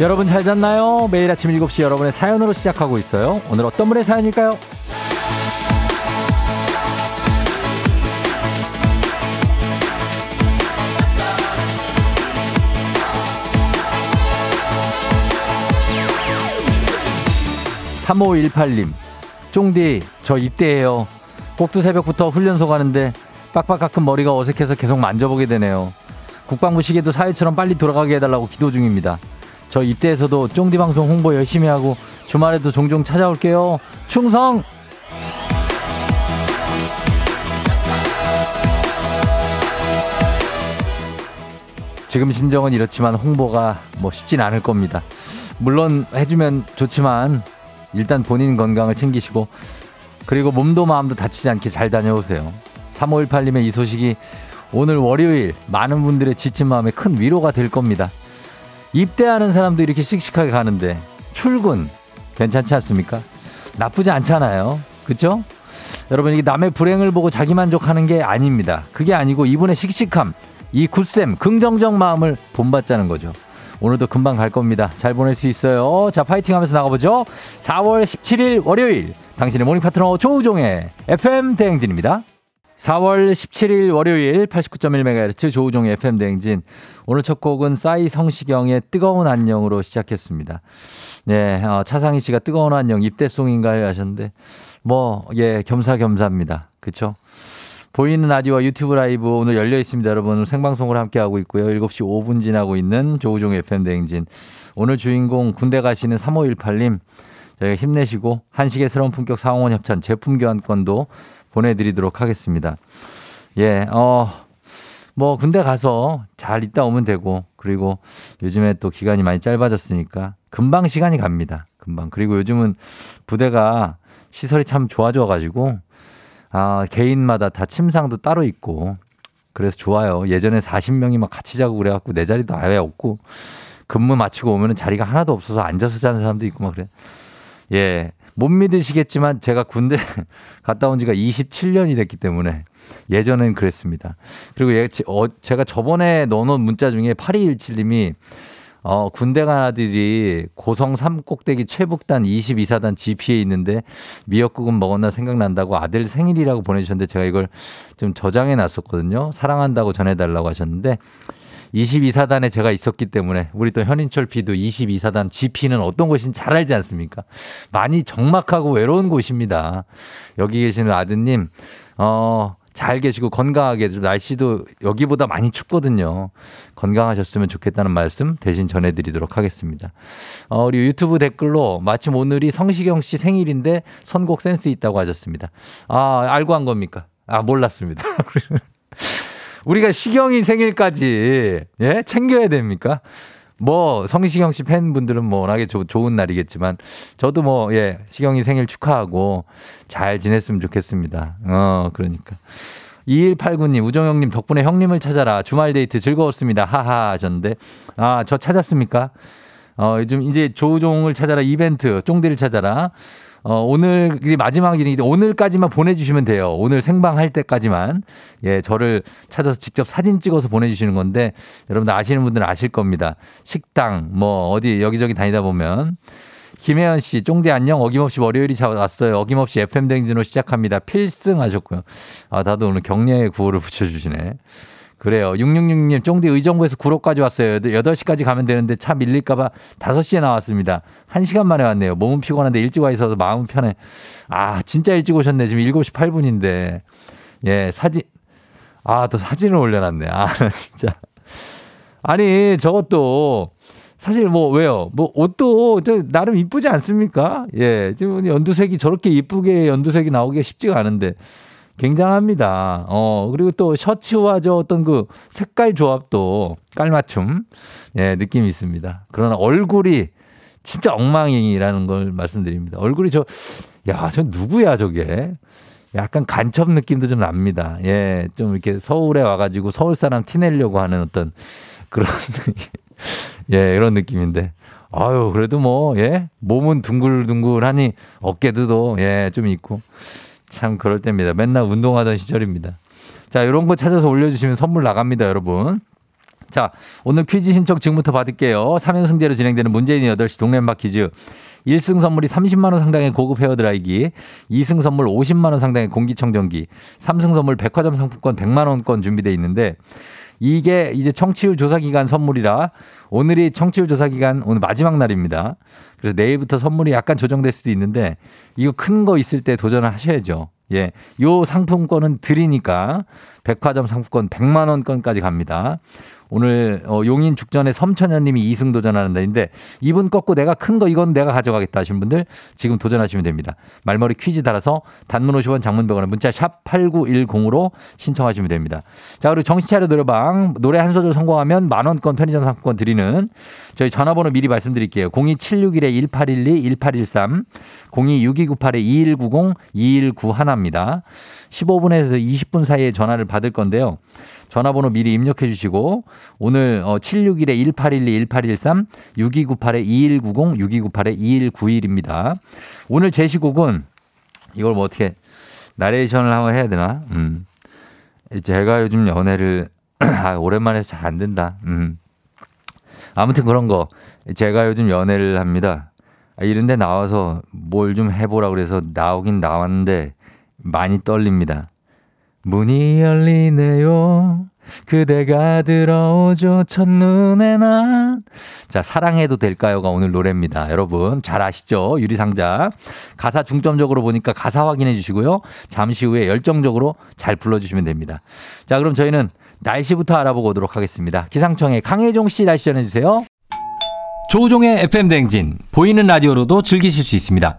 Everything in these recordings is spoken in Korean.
여러분 잘 잤나요? 매일 아침 7시 여러분의 사연으로 시작하고 있어요. 오늘 어떤 분의 사연일까요? 3518님, 쫑디, 저 입대해요. 꼭두 새벽부터 훈련소 가는데 빡빡깎은 머리가 어색해서 계속 만져보게 되네요. 국방부 시계도 사회처럼 빨리 돌아가게 해달라고 기도 중입니다. 저 입대에서도 쫑디 방송 홍보 열심히 하고 주말에도 종종 찾아올게요. 충성! 지금 심정은 이렇지만 홍보가 뭐 쉽진 않을 겁니다. 물론 해주면 좋지만 일단 본인 건강을 챙기시고 그리고 몸도 마음도 다치지 않게 잘 다녀오세요. 3518님의 이 소식이 오늘 월요일 많은 분들의 지친 마음에 큰 위로가 될 겁니다. 입대하는 사람도 이렇게 씩씩하게 가는데 출근 괜찮지 않습니까? 나쁘지 않잖아요. 그쵸? 여러분 이게 남의 불행을 보고 자기 만족하는 게 아닙니다. 그게 아니고 이분의 씩씩함, 이 굳셈, 긍정적 마음을 본받자는 거죠. 오늘도 금방 갈 겁니다. 잘 보낼 수 있어요. 자, 파이팅 하면서 나가보죠. 4월 17일 월요일 당신의 모닝 파트너 조우종의 FM 대행진입니다. 4월 17일 월요일 89.1MHz 조우종의 FM 대행진. 오늘 첫 곡은 싸이 성시경의 뜨거운 안녕으로 시작했습니다. 네, 어, 차상희 씨가 뜨거운 안녕 입대송인가요 하셨는데 뭐, 예, 겸사겸사입니다. 그쵸? 보이는 라디오와 유튜브 라이브 오늘 열려 있습니다. 여러분 생방송을 함께하고 있고요. 7시 5분 지나고 있는 조우종 FM 대행진. 오늘 주인공 군대 가시는 3518님 저희가 힘내시고 한식의 새로운 품격 상원 협찬 제품 교환권도 보내드리도록 하겠습니다. 예, 어, 뭐 군대 가서 잘 있다 오면 되고 그리고 요즘에 또 기간이 많이 짧아졌으니까 금방 시간이 갑니다. 금방. 그리고 요즘은 부대가 시설이 참 좋아져 가지고 아, 개인마다 다 침상도 따로 있고 그래서 좋아요. 예전에 40명이 막 같이 자고 그래 갖고 내 자리도 아예 없고 근무 마치고 오면은 자리가 하나도 없어서 앉아서 자는 사람도 있고 막 그래. 예. 못 믿으시겠지만 제가 군대 갔다 온 지가 27년이 됐기 때문에 예전엔 그랬습니다. 그리고 예, 어, 제가 저번에 넣어놓은 문자 중에 8217님이 어, 군대 가들이 고성 삼꼭대기 최북단 22사단 GP에 있는데 미역국은 먹었나 생각난다고 아들 생일이라고 보내주셨는데 제가 이걸 좀 저장해 놨었거든요. 사랑한다고 전해달라고 하셨는데 22사단에 제가 있었기 때문에 우리 또 현인철 피도 22사단 GP는 어떤 곳인지 잘 알지 않습니까? 많이 적막하고 외로운 곳입니다. 여기 계시는 아드님, 어, 잘 계시고 건강하게 좀 날씨도 여기보다 많이 춥거든요. 건강하셨으면 좋겠다는 말씀 대신 전해드리도록 하겠습니다. 어, 우리 유튜브 댓글로 마침 오늘이 성시경 씨 생일인데 선곡 센스 있다고 하셨습니다. 아, 알고 한 겁니까? 아, 몰랐습니다. 우리가 시경이 생일까지 예? 챙겨야 됩니까? 뭐 성시경 씨 팬분들은 뭐 워낙에 조, 좋은 날이겠지만 저도 뭐 예, 시경이 생일 축하하고 잘 지냈으면 좋겠습니다. 어, 그러니까. 2189님, 우정형님 덕분에 형님을 찾아라. 주말 데이트 즐거웠습니다. 하하 하셨는데. 아, 저 찾았습니까? 어, 요즘 이제 조종을 찾아라 이벤트, 쫑디를 찾아라. 어, 오늘이 마지막이니 오늘까지만 보내주시면 돼요. 오늘 생방 할 때까지만. 예, 저를 찾아서 직접 사진 찍어서 보내주시는 건데 여러분들 아시는 분들은 아실 겁니다. 식당, 뭐, 어디 여기저기 다니다 보면. 김혜연 씨, 쫑대 안녕. 어김없이 월요일이 왔어요. 어김없이 FM댕진으로 시작합니다. 필승 하셨고요. 아, 나도 오늘 격려의 구호를 붙여주시네. 그래요. 666님, 쫑디 의정부에서 구로까지 왔어요. 8시까지 가면 되는데 차 밀릴까봐 5시에 나왔습니다. 1시간 만에 왔네요. 몸은 피곤한데 일찍 와 있어서 마음은 편해. 아, 진짜 일찍 오셨네. 지금 7시 8분인데. 예, 사진. 아, 또 사진을 올려놨네. 아, 나 진짜. 아니, 저것도 사실 뭐 왜요? 뭐 옷도 저 나름 이쁘지 않습니까? 예, 지금 연두색이 저렇게 이쁘게 연두색이 나오기가 쉽지가 않은데 굉장합니다. 어, 그리고 또 셔츠와 저 어떤 그 색깔 조합도 깔맞춤, 예, 느낌이 있습니다. 그러나 얼굴이 진짜 엉망이라는 걸 말씀드립니다. 얼굴이 저, 야, 저 누구야, 저게? 약간 간첩 느낌도 좀 납니다. 예, 좀 이렇게 서울에 와가지고 서울 사람 티내려고 하는 어떤 그런, 예, 이런 느낌인데. 아유, 그래도 뭐, 예, 몸은 둥글둥글하니 어깨도, 예, 좀 있고. 참 그럴 때입니다. 맨날 운동하던 시절입니다. 자, 이런 거 찾아서 올려주시면 선물 나갑니다, 여러분. 자, 오늘 퀴즈 신청 지금부터 받을게요. 3연승제로 진행되는 문재인 8시 동네마 퀴즈. 1승 선물이 30만원 상당의 고급 헤어드라이기, 2승 선물 50만원 상당의 공기청정기, 3승 선물 백화점 상품권 100만원권 준비되어 있는데, 이게 이제 청취율 조사 기간 선물이라 오늘이 청취율 조사 기간 오늘 마지막 날입니다. 그래서 내일부터 선물이 약간 조정될 수도 있는데 이거 큰 거 있을 때 도전을 하셔야죠. 예. 요 상품권은 드리니까 백화점 상품권 100만 원권까지 갑니다. 오늘 어, 용인 죽전에 섬천현님이 2승 도전하는 날인데 이분 꺾고 내가 큰 거 이건 내가 가져가겠다 하신 분들 지금 도전하시면 됩니다. 말머리 퀴즈 달아서 단문 50원 장문 100원에 문자 샵 8910으로 신청하시면 됩니다. 자 그리고 정신차려 노래방 노래 한 소절 성공하면 만원권 편의점 상품권 드리는 저희 전화번호 미리 말씀드릴게요. 02761-1812 1813 026298-2190 2191입니다. 15분에서 20분 사이에 전화를 받을 건데요. 전화번호 미리 입력해 주시고 오늘 어 761에 1812 1813 6298에 2190 6298에 2191입니다. 오늘 제시곡은 이걸 뭐 어떻게 나레이션을 한번 해야 되나? 음. 제가 요즘 연애를 아, 오랜만에 잘 안 된다. 음. 아무튼 그런 거 제가 요즘 연애를 합니다. 아, 이런데 나와서 뭘 좀 해보라 그래서 나오긴 나왔는데 많이 떨립니다. 문이 열리네요. 그대가 들어오죠. 첫눈에 난. 자, 사랑해도 될까요가 오늘 노래입니다. 여러분, 잘 아시죠? 유리상자. 가사 중점적으로 보니까 가사 확인해 주시고요. 잠시 후에 열정적으로 잘 불러주시면 됩니다. 자, 그럼 저희는 날씨부터 알아보고 오도록 하겠습니다. 기상청의 강혜종 씨 날씨 전해주세요. 조우종의 FM 댕진. 보이는 라디오로도 즐기실 수 있습니다.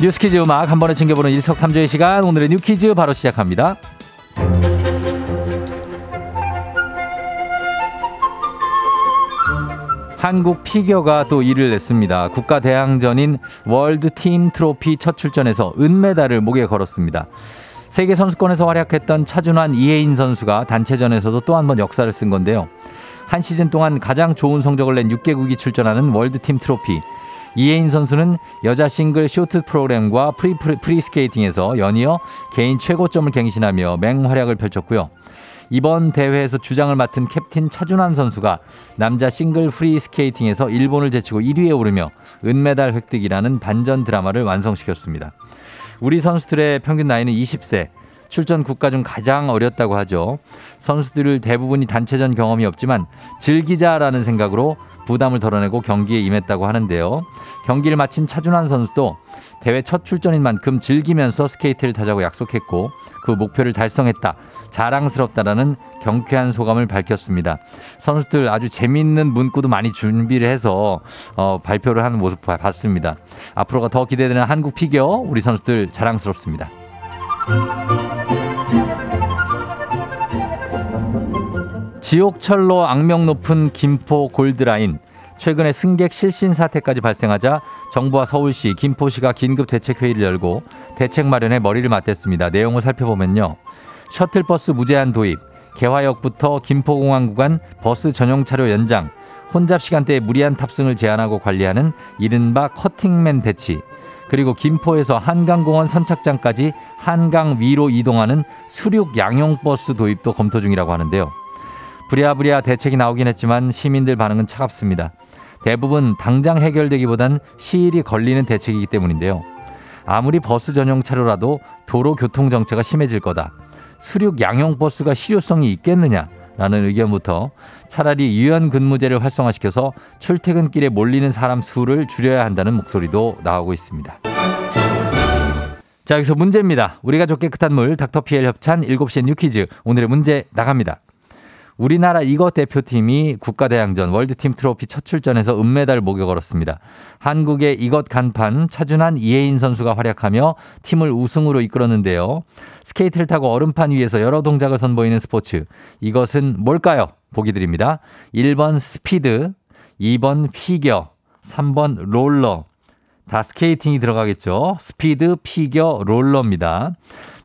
뉴스퀴즈 음악 한 번에 챙겨보는 일석삼조의 시간 오늘의 뉴퀴즈 바로 시작합니다. 한국 피겨가 또 일을 냈습니다. 국가 대항전인 월드 팀 트로피 첫 출전에서 은메달을 목에 걸었습니다. 세계 선수권에서 활약했던 차준환 이해인 선수가 단체전에서도 또 한 번 역사를 쓴 건데요. 한 시즌 동안 가장 좋은 성적을 낸 6개국이 출전하는 월드 팀 트로피. 이해인 선수는 여자 싱글 쇼트 프로그램과 프리, 프리, 프리 스케이팅에서 연이어 개인 최고점을 갱신하며 맹활약을 펼쳤고요. 이번 대회에서 주장을 맡은 캡틴 차준환 선수가 남자 싱글 프리 스케이팅에서 일본을 제치고 1위에 오르며 은메달 획득이라는 반전 드라마를 완성시켰습니다. 우리 선수들의 평균 나이는 20세, 출전 국가 중 가장 어렸다고 하죠. 선수들 대부분이 단체전 경험이 없지만 즐기자라는 생각으로 부담을 덜어내고 경기에 임했다고 하는데요. 경기를 마친 차준환 선수도 대회 첫 출전인 만큼 즐기면서 스케이트를 타자고 약속했고 그 목표를 달성했다. 자랑스럽다라는 경쾌한 소감을 밝혔습니다. 선수들 아주 재미있는 문구도 많이 준비를 해서 어, 발표를 하는 모습 봤습니다. 앞으로가 더 기대되는 한국 피겨 우리 선수들 자랑스럽습니다. 지옥철로 악명 높은 김포 골드라인. 최근에 승객 실신 사태까지 발생하자 정부와 서울시, 김포시가 긴급 대책 회의를 열고 대책 마련에 머리를 맞댔습니다. 내용을 살펴보면요. 셔틀버스 무제한 도입, 개화역부터 김포공항 구간 버스 전용 차로 연장, 혼잡 시간대에 무리한 탑승을 제한하고 관리하는 이른바 커팅맨 배치, 그리고 김포에서 한강공원 선착장까지 한강 위로 이동하는 수륙 양용버스 도입도 검토 중이라고 하는데요. 부랴부랴 대책이 나오긴 했지만 시민들 반응은 차갑습니다. 대부분 당장 해결되기보단 시일이 걸리는 대책이기 때문인데요. 아무리 버스 전용 차로라도 도로 교통 정체가 심해질 거다. 수륙 양용 버스가 실효성이 있겠느냐 라는 의견부터 차라리 유연 근무제를 활성화시켜서 출퇴근길에 몰리는 사람 수를 줄여야 한다는 목소리도 나오고 있습니다. 자, 여기서 문제입니다. 우리가 좋 깨끗한 물 닥터피엘 협찬 7시에 뉴퀴즈 오늘의 문제 나갑니다. 우리나라 이것 대표팀이 국가대항전 월드팀 트로피 첫 출전에서 은메달 목에 걸었습니다. 한국의 이것 간판 차준환 이해인 선수가 활약하며 팀을 우승으로 이끌었는데요. 스케이트를 타고 얼음판 위에서 여러 동작을 선보이는 스포츠. 이것은 뭘까요? 보기 드립니다. 1번 스피드, 2번 피겨, 3번 롤러. 다 스케이팅이 들어가겠죠. 스피드, 피겨, 롤러입니다.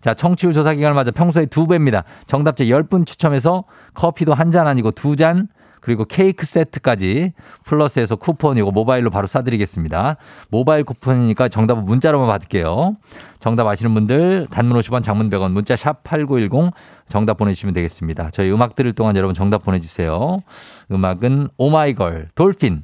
자, 청취율 조사 기간을 맞아 평소에 두 배입니다. 정답자 10분 추첨해서 커피도 한 잔 아니고 두 잔, 그리고 케이크 세트까지 플러스해서 쿠폰이고 모바일로 바로 쏴드리겠습니다. 모바일 쿠폰이니까 정답은 문자로만 받을게요. 정답 아시는 분들 단문 50원 장문 100원 문자 샵 8910 정답 보내주시면 되겠습니다. 저희 음악 들을 동안 여러분 정답 보내주세요. 음악은 오마이걸 돌핀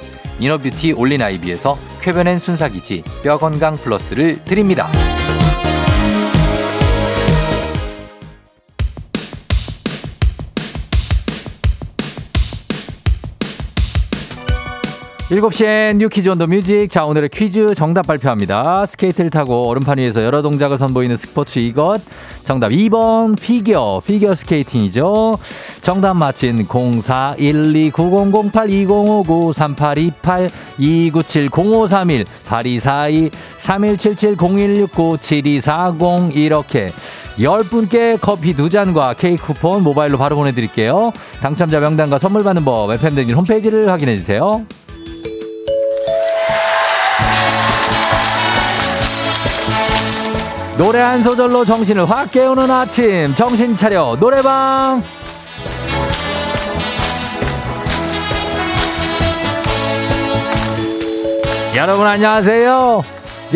inner beauty 올린 아이비에서 쾌변엔 순삭이지 뼈 건강 플러스를 드립니다. 7시엔 You quiz on the music. 자, 오늘의 퀴즈 정답 발표합니다. 스케이트를 타고 얼음판 위에서 여러 동작을 선보이는 스포츠 이것. 정답 2번 피겨. 피겨 스케이팅이죠. 정답 맞힌 0412-9008-2059-3828-2977-0531-3277-0169-7240 이렇게 10분께 커피 2잔과 케이크 쿠폰 모바일로 바로 보내드릴게요. 당첨자 명단과 선물 받는 법 FM댕진 홈페이지를 확인해주세요. 노래 한 소절로 정신을 확 깨우는 아침. 정신 차려. 노래방. 여러분 안녕하세요.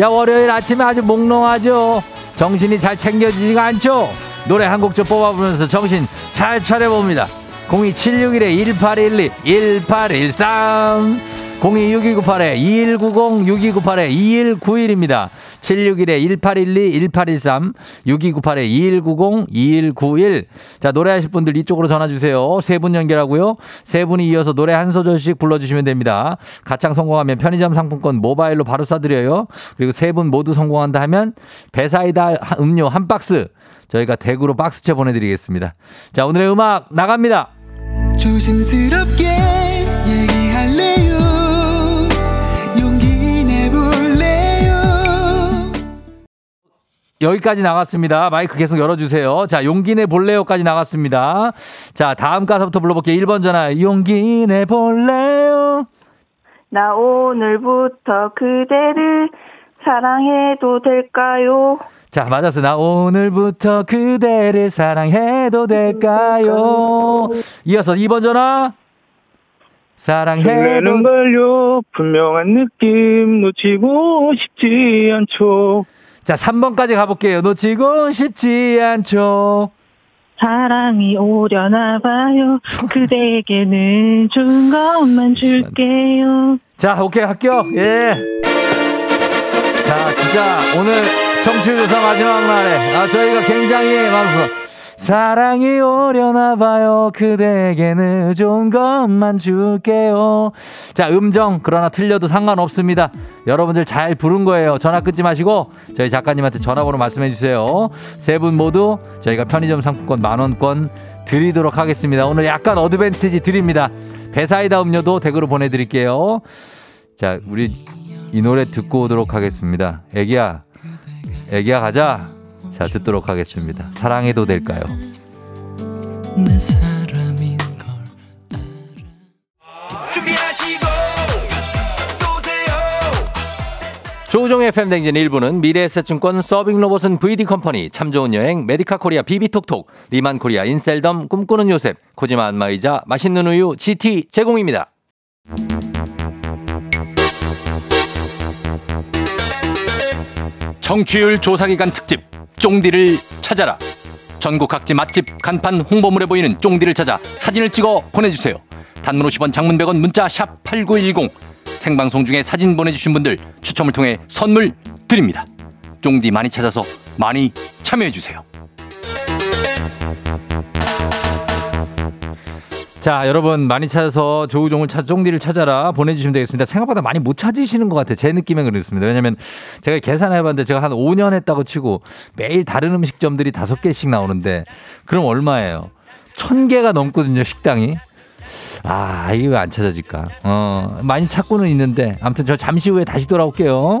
야 월요일 아침에 아주 몽롱하죠? 정신이 잘 챙겨지지가 않죠? 노래 한 곡 좀 뽑아보면서 정신 잘 차려봅니다. 02761-1812 1813 026298-2190 6298-2191입니다 761-1812, 1813, 6298-2190, 2191. 자, 노래하실 분들 이쪽으로 전화주세요. 세 분 연결하고요. 세 분이 이어서 노래 한 소절씩 불러주시면 됩니다. 가창 성공하면 편의점 상품권 모바일로 바로 쏴드려요. 그리고 세 분 모두 성공한다 하면 배사이다 음료 한 박스 저희가 댁으로 박스채 보내드리겠습니다. 자, 오늘의 음악 나갑니다. 조심스럽게 여기까지 나갔습니다. 마이크 계속 열어주세요. 자, 용기 내 볼래요까지 나갔습니다. 자, 다음 가사부터 불러볼게요. 1번 전화. 용기 내 볼래요. 나 오늘부터 그대를 사랑해도 될까요? 자, 맞았어. 나 오늘부터 그대를 사랑해도 될까요? 이어서 2번 전화. 사랑해도 걸요 분명한 느낌 놓치고 싶지 않죠 자, 3번까지 가볼게요. 놓치고 싶지 않죠. 사랑이 오려나 봐요. 그대에게는 좋은 것만 줄게요. 자, 오케이, 합격. 예. 자, 진짜 오늘 정치율 조사 마지막 날에 아, 저희가 굉장히 많아서 사랑이 오려나 봐요. 그대에게는 좋은 것만 줄게요. 자, 음정 그러나 틀려도 상관없습니다. 여러분들 잘 부른 거예요. 전화 끊지 마시고 저희 작가님한테 전화번호 말씀해 주세요. 세 분 모두 저희가 편의점 상품권 만 원권 드리도록 하겠습니다. 오늘 약간 어드밴티지 드립니다. 배사이다 음료도 댁으로 보내 드릴게요. 자, 우리 이 노래 듣고 오도록 하겠습니다. 애기야, 애기야 가자. 자, 듣도록 하겠습니다. 사랑해도 될까요? 조우종의 FM대행진 1부는 미래에셋증권 서빙 로봇은 VD 컴퍼니 참 좋은 여행 메디카 코리아 비비톡톡 리만 코리아 인셀덤 꿈꾸는 요셉 코지마 안마의자 맛있는 우유 GT 제공입니다. 청취율 조사기간 특집 쫑디를 찾아라 전국 각지 맛집 간판 홍보물에 보이는 쫑디를 찾아 사진을 찍어 보내주세요. 단문 50원 장문 100원 문자 샵 8910 생방송 중에 사진 보내주신 분들 추첨을 통해 선물 드립니다. 쫑디 많이 찾아서 많이 참여해주세요. 자, 여러분 많이 찾아서 조우종을 찾, 쫑디를 찾아라 보내주시면 되겠습니다. 생각보다 많이 못 찾으시는 것 같아요. 제 느낌엔 그렇습니다. 왜냐면 제가 계산해봤는데 제가 한 5년 했다고 치고 매일 다른 음식점들이 다섯 개씩 나오는데 그럼 얼마예요? 천 개가 넘거든요, 식당이. 아, 이게 왜 안 찾아질까? 어, 많이 찾고는 있는데 아무튼 저 잠시 후에 다시 돌아올게요.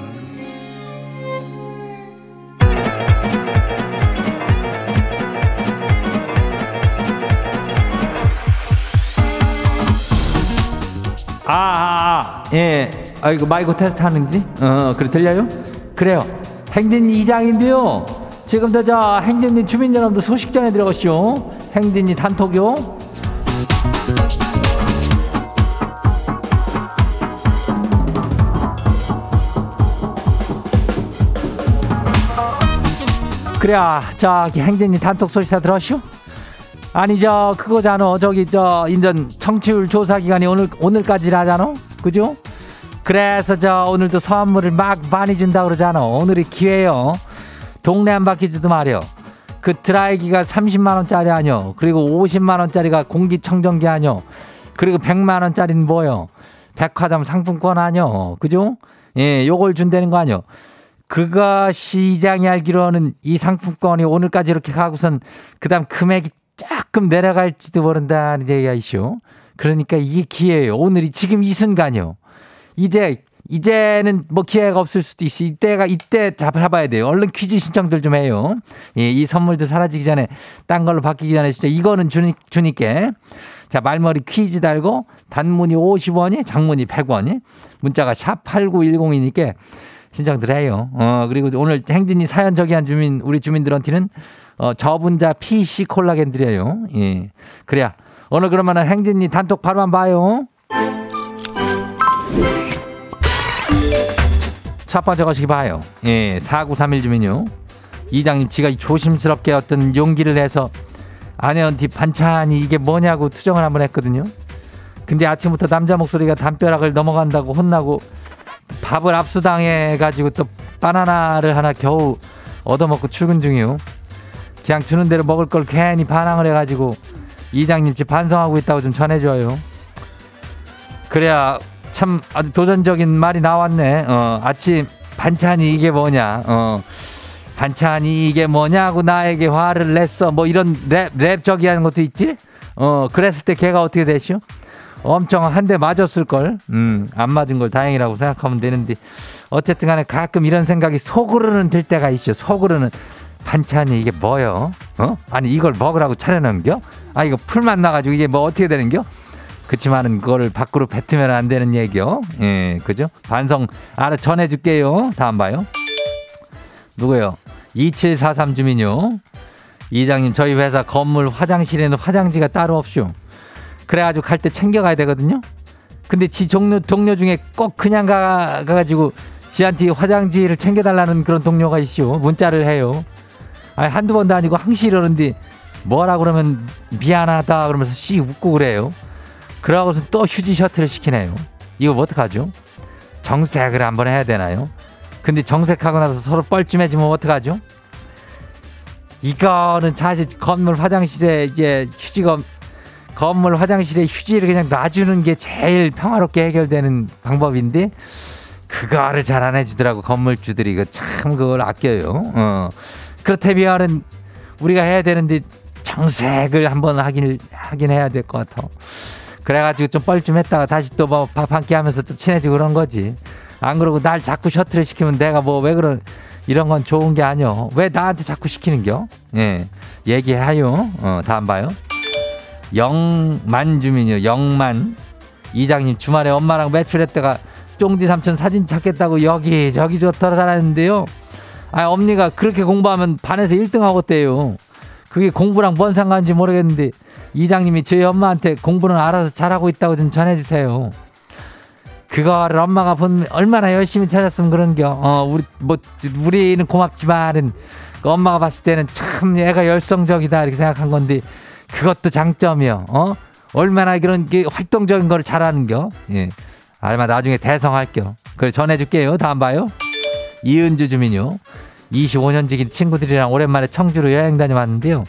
아, 아, 아, 예. 아, 이거 마이크 테스트 하는지? 어, 그래, 들려요? 그래요. 행진 이장인데요. 지금도 저 행진이 주민 여러분들 소식 전해드려가시오. 행진이 단톡요. 그래, 저기 행진이 단톡 소식 다 들었슈? 아니 저 그거잖아 저기 저 인전 청취율 조사 기간이 오늘 오늘까지라잖아 그죠? 그래서 저 오늘도 선물을 막 많이 준다 그러잖아? 오늘이 기회요. 동네 한 바퀴지도 말이요 그 드라이기가 30만 원짜리 아니요 그리고 50만 원짜리가 공기청정기 아니요 그리고 100만 원짜리는 뭐요? 백화점 상품권 아니요 그죠? 예 요걸 준다는 거 아니요 그거 시장이 알기로는 이 상품권이 오늘까지 이렇게 가고선 그다음 금액이 조금 내려갈지도 모른다는 얘기가 있쇼. 그러니까 이게 기회예요. 오늘이 지금 이 순간이요. 이제 이제는 뭐 기회가 없을 수도 있어. 이때가 이때 잡아봐야 돼요. 얼른 퀴즈 신청들 좀 해요. 예, 이 선물도 사라지기 전에 딴 걸로 바뀌기 전에 진짜 이거는 주니, 주니께. 자, 말머리 퀴즈 달고 단문이 50원이 장문이 100원이 문자가 샵 8910이니까 신청들 해요. 어, 그리고 오늘 행진이 사연 저기한 주민, 우리 주민들한테는 어, 저분자 PC 콜라겐 드려요. 예. 그래야. 오늘 그러면은 행진이 단톡 바로만 봐요. 첫 번째 것이 봐요. 예. 4931 주민요. 이장님, 지가 조심스럽게 어떤 용기를 내서 아내한테 반찬이 이게 뭐냐고 투정을 한번 했거든요. 근데 아침부터 남자 목소리가 담벼락을 넘어간다고 혼나고 밥을 압수당해가지고 또 바나나를 하나 겨우 얻어먹고 출근 중이요. 그냥 주는 대로 먹을 걸 괜히 반항을 해가지고 이장님 집 반성하고 있다고 좀 전해줘요. 그래야 참 아주 도전적인 말이 나왔네. 어, 아침 반찬이 이게 뭐냐. 어, 반찬이 이게 뭐냐고 나에게 화를 냈어. 뭐 이런 랩, 랩 저기 하는 것도 있지? 어, 그랬을 때 걔가 어떻게 되시오? 엄청 한 대 맞았을걸. 음, 안 맞은 걸 다행이라고 생각하면 되는데. 어쨌든 간에 가끔 이런 생각이 속으로는 들 때가 있죠. 속으로는. 반찬이 이게 뭐요? 어? 아니, 이걸 먹으라고 차려놓은겨? 아, 이거 풀만 나가지고 이게 뭐 어떻게 되는겨? 그치만은 그거를 밖으로 뱉으면 안 되는 얘기요. 예, 그죠? 반성 알아 전해줄게요. 다음 봐요. 누구요? 2743 주민요. 이장님, 저희 회사 건물 화장실에는 화장지가 따로 없슈. 그래가지고 갈 때 챙겨가야 되거든요. 근데 지 동료, 동료 중에 꼭 그냥 가, 가가지고 지한테 화장지를 챙겨달라는 그런 동료가 있슈. 문자를 해요. 아니, 한두 번도 아니고 항시 이러는데 뭐라 그러면 미안하다 그러면서 씨 웃고 그래요. 그러고서 또 휴지 셔틀을 시키네요. 이거 뭐 어떡하죠? 정색을 한번 해야 되나요? 근데 정색하고 나서 서로 뻘쭘해지면 어떡하죠? 이거는 사실 건물 화장실에 이제 휴지가 건물 화장실에 휴지를 그냥 놔주는 게 제일 평화롭게 해결되는 방법인데 그거를 잘 안 해주더라고 건물주들이 이거 참 그걸 아껴요. 어. 그렇다면은 우리가 해야 되는데 정색을 한번 하긴 하긴 해야 될 것 같아. 그래가지고 좀 뻘쭘했다가 다시 또 뭐 밥 한 끼 하면서 또 친해지고 그런 거지. 안 그러고 날 자꾸 셔틀을 시키면 내가 뭐 왜 그런 이런 건 좋은 게 아니여. 왜 나한테 자꾸 시키는겨? 예. 얘기하요. 어, 다음 봐요. 영만 주민이요. 영만. 이장님 주말에 엄마랑 외출했다가 쫑디 삼촌 사진 찾겠다고 여기 저기 저 돌아다녔는데요. 아, 엄니가 그렇게 공부하면 반에서 1등 하겠대요. 그게 공부랑 뭔 상관인지 모르겠는데 이장님이 저희 엄마한테 공부는 알아서 잘하고 있다고 좀 전해주세요. 그거를 엄마가 본 얼마나 열심히 찾았으면 그런겨. 어, 우리 뭐 우리는 고맙지만은 그 엄마가 봤을 때는 참 얘가 열성적이다 이렇게 생각한 건데 그것도 장점이요. 어? 얼마나 그런 게 활동적인 걸 잘하는겨. 예. 아마 나중에 대성할겨. 그래 전해줄게요. 다음 봐요. 이은주 주민요. 25년 지기 친구들이랑 오랜만에 청주로 여행 다녀왔는데요.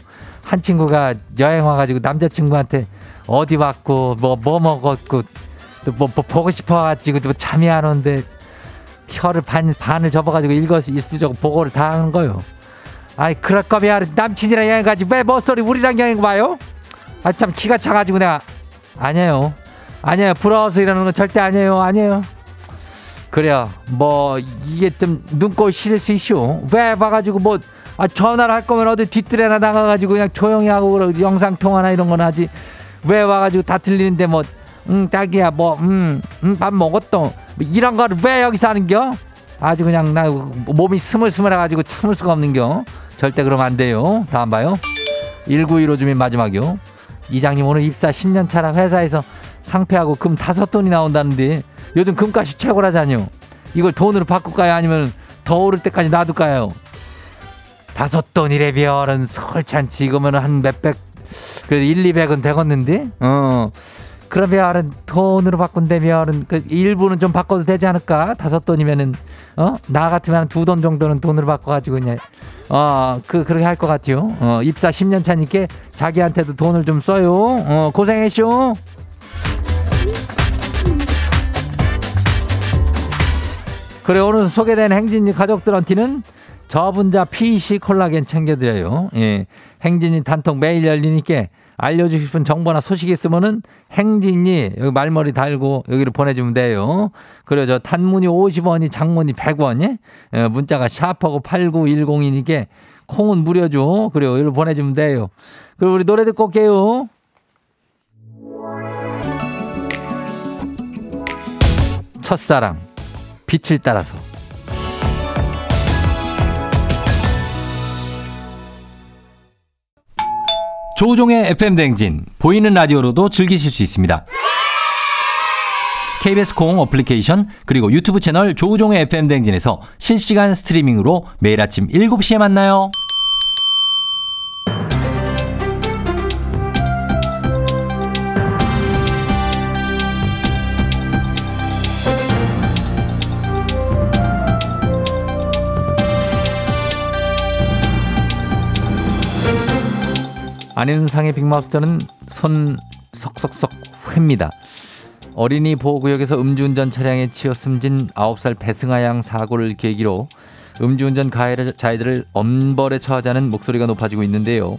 한 친구가 여행 와가지고 남자친구한테 어디 왔고 뭐뭐 먹었고 또뭐 보고 싶어가지고 또 잠이 안 오는데 혀를 반 반을 접어가지고 읽어서 일수적 보고를 다 하는 거요. 아니 그럴 거면 남친이랑 여행 가지 왜 멋소리 우리랑 여행 와요? 아참 기가 차가지고 내가 아니에요 아니에요 부러워서 이러는 건 절대 아니에요 아니에요 그래요 뭐 이게 좀 눈꼴 실을 수 있쇼 왜 봐가지고 뭐 아, 전화를 할 거면 어디 뒤뜰에나 나가가지고 그냥 조용히 하고 그러 영상 통화나 이런 건 하지. 왜 와가지고 다 들리는데 뭐응 딱이야 뭐음밥 먹었어 뭐 이런 거를 왜 여기서 하는겨? 아주 그냥 나 몸이 스물스물해가지고 참을 수가 없는겨. 절대 그러면 안 돼요. 다음 봐요. 1915 주민 마지막이요. 이장님 오늘 입사 10년 차라 회사에서 상패하고 금 다섯 돈이 나온다는데 요즘 금값이 최고라잖요. 이걸 돈으로 바꿀까요? 아니면 더 오를 때까지 놔둘까요? 다섯 돈이래 별은 솔찬치 이거면 한 몇백 그래도 1, 200은 되겠는데? 어. 그러면은 돈으로 바꾼다면은 그 일부는 좀 바꿔도 되지 않을까? 다섯 돈이면은 어나 같으면 두 돈 정도는 돈으로 바꿔가지고 그냥 어그 그렇게 할 것 같아요. 어 입사 10년 차니까 자기한테도 돈을 좀 써요. 어 고생했쇼 그래 오늘 소개된 행진이 가족들한테는 저분자 PC 콜라겐 챙겨드려요. 예. 행진이 단톡 매일 열리니까 알려주고 싶은 정보나 소식 있으면은 행진이 여기 말머리 달고 여기로 보내주면 돼요. 그리고 저 단문이 50원이 장문이 100원이 예. 문자가 샤프하고 8910이니까 콩은 무료죠. 그리고 여기로 보내주면 돼요. 그리고 우리 노래 듣고 올게요. 첫사랑 빛을 따라서 조우종의 FM 댕진 보이는 라디오로도 즐기실 수 있습니다. KBS 콩 어플리케이션 그리고 유튜브 채널 조우종의 FM 댕진에서 실시간 스트리밍으로 매일 아침 7시에 만나요. 안현상의 빅마우스터는 손 석석석 회입니다. 어린이 보호구역에서 음주운전 차량에 치여 숨진 9살 배승아 양 사고를 계기로 음주운전 가해자들을 엄벌에 처하자는 목소리가 높아지고 있는데요.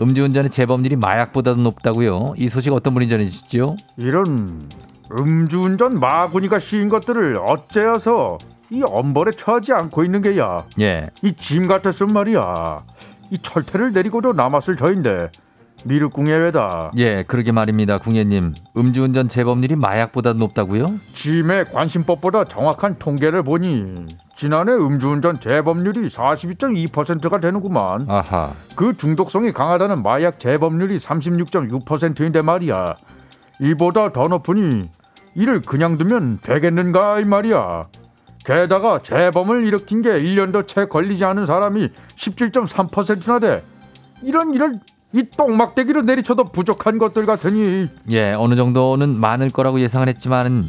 음주운전의 재범률이 마약보다도 높다고요. 이 소식 어떤 분이 전해주시죠? 이런 음주운전 마구니가 씌인 것들을 어째서 이 엄벌에 처하지 않고 있는 게야. 예. 이 짐 같았음 말이야. 이 철퇴를 내리고도 남았을 저인데 미륵 궁예외다. 예, 그러게 말입니다. 궁예님. 음주운전 재범률이 마약보다 높다고요? 짐의 관심법보다 정확한 통계를 보니 지난해 음주운전 재범률이 42.2%가 되는구만. 아하. 그 중독성이 강하다는 마약 재범률이 36.6%인데 말이야. 이보다 더 높으니 이를 그냥 두면 되겠는가 이 말이야. 게다가 재범을 일으킨 게 1년도 채 걸리지 않은 사람이 17.3%나 돼. 이런 이런 이 똥막대기로 내리쳐도 부족한 것들 같으니 예, 어느 정도는 많을 거라고 예상을 했지만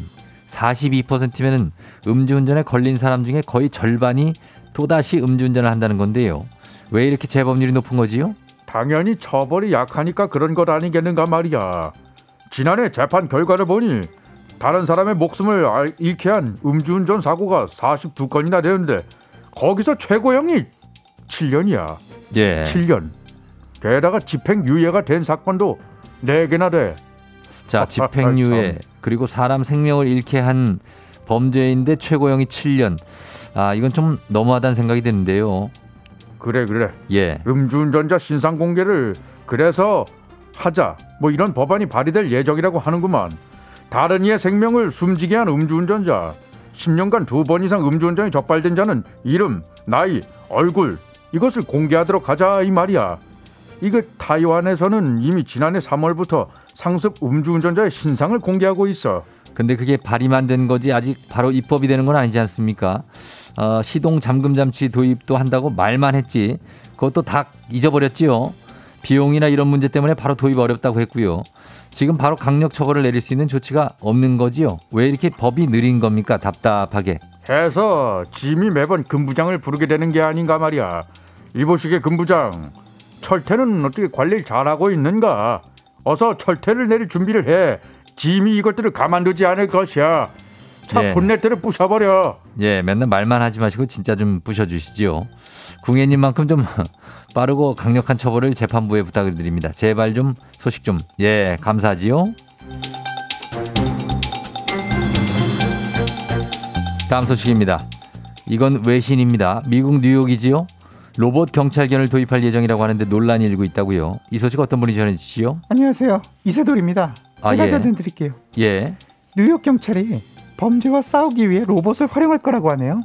42%면은 음주운전에 걸린 사람 중에 거의 절반이 또다시 음주운전을 한다는 건데요. 왜 이렇게 재범률이 높은 거지요? 당연히 처벌이 약하니까 그런 것 아니겠는가 말이야. 지난해 재판 결과를 보니 다른 사람의 목숨을 알- 잃게 한 음주운전 사고가 42건이나 되는데 거기서 최고형이 7년이야. 예. 7년. 게다가 집행유예가 된 사건도 4개나 돼. 자, 아, 집행유예 그리고 사람 생명을 잃게 한 범죄인데 최고형이 7년. 아, 이건 좀 너무하다는 생각이 드는데요. 그래 그래. 예. 음주운전자 신상 공개를 그래서 하자. 뭐 이런 법안이 발의될 예정이라고 하는구만. 다른 이의 생명을 숨지게 한 음주운전자. 10년간 두 번 이상 음주운전이 적발된 자는 이름, 나이, 얼굴 이것을 공개하도록 하자 이 말이야. 이거 타이완에서는 이미 지난해 3월부터 상습 음주운전자의 신상을 공개하고 있어. 근데 그게 발의만 된 거지 아직 바로 입법이 되는 건 아니지 않습니까? 어, 시동 잠금 장치 도입도 한다고 말만 했지. 그것도 다 잊어버렸지요. 비용이나 이런 문제 때문에 바로 도입 어렵다고 했고요. 지금 바로 강력 처벌을 내릴 수 있는 조치가 없는 거지요. 왜 이렇게 법이 느린 겁니까? 답답하게. 해서 짐이 매번 금부장을 부르게 되는 게 아닌가 말이야. 이보시게 금부장, 철퇴는 어떻게 관리를 잘하고 있는가? 어서 철퇴를 내릴 준비를 해. 짐이 이것들을 가만두지 않을 것이야. 차 예. 본네트를 부셔버려. 예, 맨날 말만 하지 마시고 진짜 좀 부셔주시지요. 궁예님만큼 좀 빠르고 강력한 처벌을 재판부에 부탁을 드립니다. 제발 좀 소식 좀. 예, 감사하지요. 다음 소식입니다. 이건 외신입니다. 미국 뉴욕이지요. 로봇 경찰견을 도입할 예정이라고 하는데 논란이 일고 있다고요. 이 소식 어떤 분이 전해주시죠? 안녕하세요. 이세돌입니다. 아, 제가 예. 전해드릴게요. 예. 뉴욕 경찰이 범죄와 싸우기 위해 로봇을 활용할 거라고 하네요.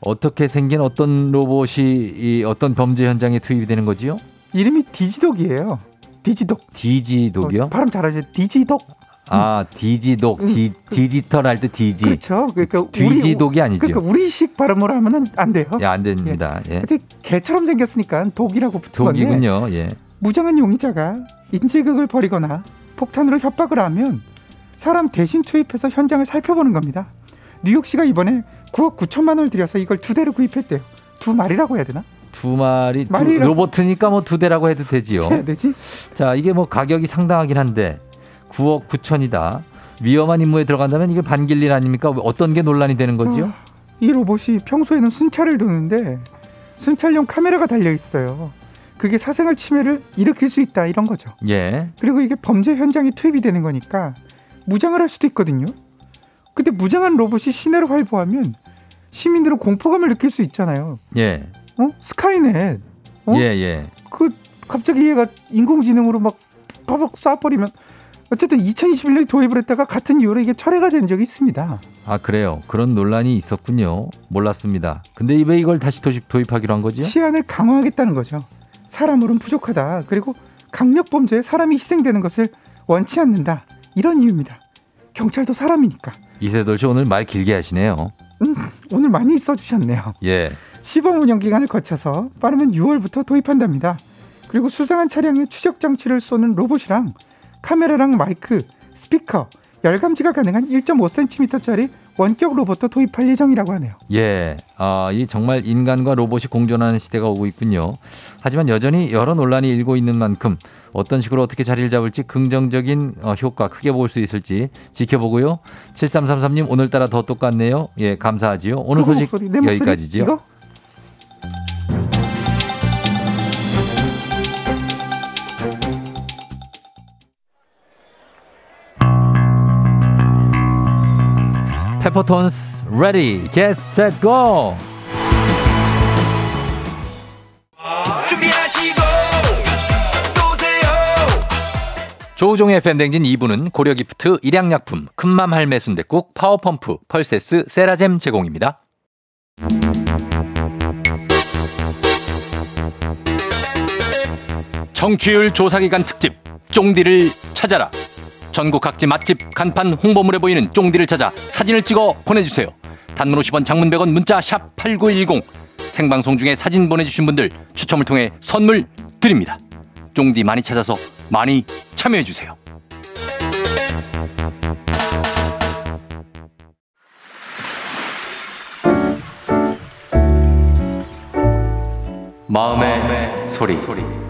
어떻게 생긴 어떤 로봇이 이 어떤 범죄 현장에 투입이 되는 거지요? 이름이 디지독이에요. 디지독. 디지독이요? 어, 발음 잘하죠. 디지독. 아, 디지독, 디, 디지털 할 때 digi. 그렇죠. 그러니까 뒤지독이 아니죠. 그러니까 우리식 발음으로 하면은 안 돼요. 예, 안 됩니다. 예. 근데 개처럼 생겼으니까 dog이라고 붙은 건데 dog이군요. 예. 무장한 용의자가 인질극을 벌이거나 폭탄으로 협박을 하면 사람 대신 투입해서 현장을 살펴보는 겁니다. 뉴욕시가 이번에 9억 9천만 원을 들여서 이걸 두 대를 구입했대요. 두 마리라고 해야 되나? 두 마리 두, 로봇이니까 뭐 두 대라고 해도 되지요. 해야 되지? 자, 이게 뭐 가격이 상당하긴 한데 9억 9천이다. 위험한 임무에 들어간다면 이게 반길일 아닙니까? 어떤 게 논란이 되는 거지요? 아, 이 로봇이 평소에는 순찰을 도는데 순찰용 카메라가 달려 있어요. 그게 사생활 침해를 일으킬 수 있다 이런 거죠. 예. 그리고 이게 범죄 현장에 투입이 되는 거니까 무장을 할 수도 있거든요. 근데 무장한 로봇이 시내를 활보하면 시민들은 공포감을 느낄 수 있잖아요. 예. 어? 스카이넷. 어? 예, 예. 그 갑자기 얘가 인공지능으로 막 빠박 쏴버리면 어쨌든 2021년에 도입을 했다가 같은 이유로 이게 철회가 된 적이 있습니다. 아, 그래요. 그런 논란이 있었군요. 몰랐습니다. 근데 왜 이걸 다시 도입, 도입하기로 한 거지요? 치안을 강화하겠다는 거죠. 사람으로는 부족하다. 그리고 강력 범죄에 사람이 희생되는 것을 원치 않는다. 이런 이유입니다. 경찰도 사람이니까. 이세돌 씨 오늘 말 길게 하시네요. 오늘 많이 써주셨네요. 예. 시범 운영 기간을 거쳐서 빠르면 6월부터 도입한답니다. 그리고 수상한 차량에 추적 장치를 쏘는 로봇이랑 카메라랑 마이크, 스피커, 열감지가 가능한 1.5cm짜리 원격 로봇도 도입할 예정이라고 하네요. 예, 아, 이 정말 인간과 로봇이 공존하는 시대가 오고 있군요. 하지만 여전히 여러 논란이 일고 있는 만큼 어떤 식으로 어떻게 자리를 잡을지 긍정적인 어, 효과 크게 볼 수 있을지 지켜보고요. 7333님 오늘따라 더 똑같네요. 예, 감사하지요. 오늘 소식 목소리, 여기까지죠. 이거? 페퍼톤스 ready get set go. 준비하시고 쏘세요. 조우종의 FM대행진 2부는 고려기프트, 일양약품, 큰맘 할매 순댓국, 파워펌프, 펄세스, 세라젬 제공입니다. 청취율 조사기간 특집 쫑디를 찾아라 전국 각지 맛집 간판 홍보물에 보이는 쫑디를 찾아 사진을 찍어 보내주세요. 단문 50원 장문 100원 문자 샵 8910 생방송 중에 사진 보내주신 분들 추첨을 통해 선물 드립니다. 쫑디 많이 찾아서 많이 참여해주세요. 마음의, 소리.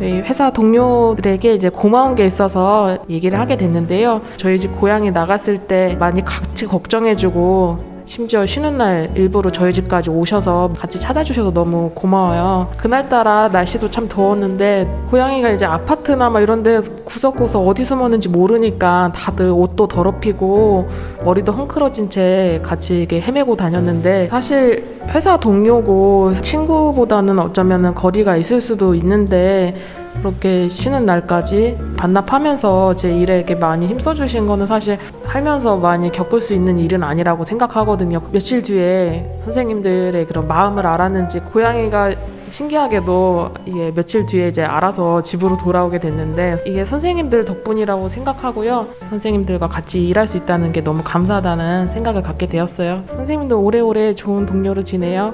저희 회사 동료들에게 이제 고마운 게 있어서 얘기를 하게 됐는데요. 저희 집 고향에 나갔을 때 많이 같이 걱정해주고 심지어 쉬는 날 일부러 저희 집까지 오셔서 같이 찾아주셔서 너무 고마워요. 그날따라 날씨도 참 더웠는데 고양이가 이제 아파트나 막 이런 데 구석구석 어디 숨었는지 모르니까 다들 옷도 더럽히고 머리도 헝클어진 채 같이 이렇게 헤매고 다녔는데 사실 회사 동료고 친구보다는 어쩌면 거리가 있을 수도 있는데 그렇게 쉬는 날까지 반납하면서 제 일에 이렇게 많이 힘써주신 거는 사실 살면서 많이 겪을 수 있는 일은 아니라고 생각하거든요. 며칠 뒤에 선생님들의 그런 마음을 알았는지 고양이가 신기하게도 이게 며칠 뒤에 이제 알아서 집으로 돌아오게 됐는데 이게 선생님들 덕분이라고 생각하고요. 선생님들과 같이 일할 수 있다는 게 너무 감사하다는 생각을 갖게 되었어요. 선생님도 오래오래 좋은 동료로 지내요.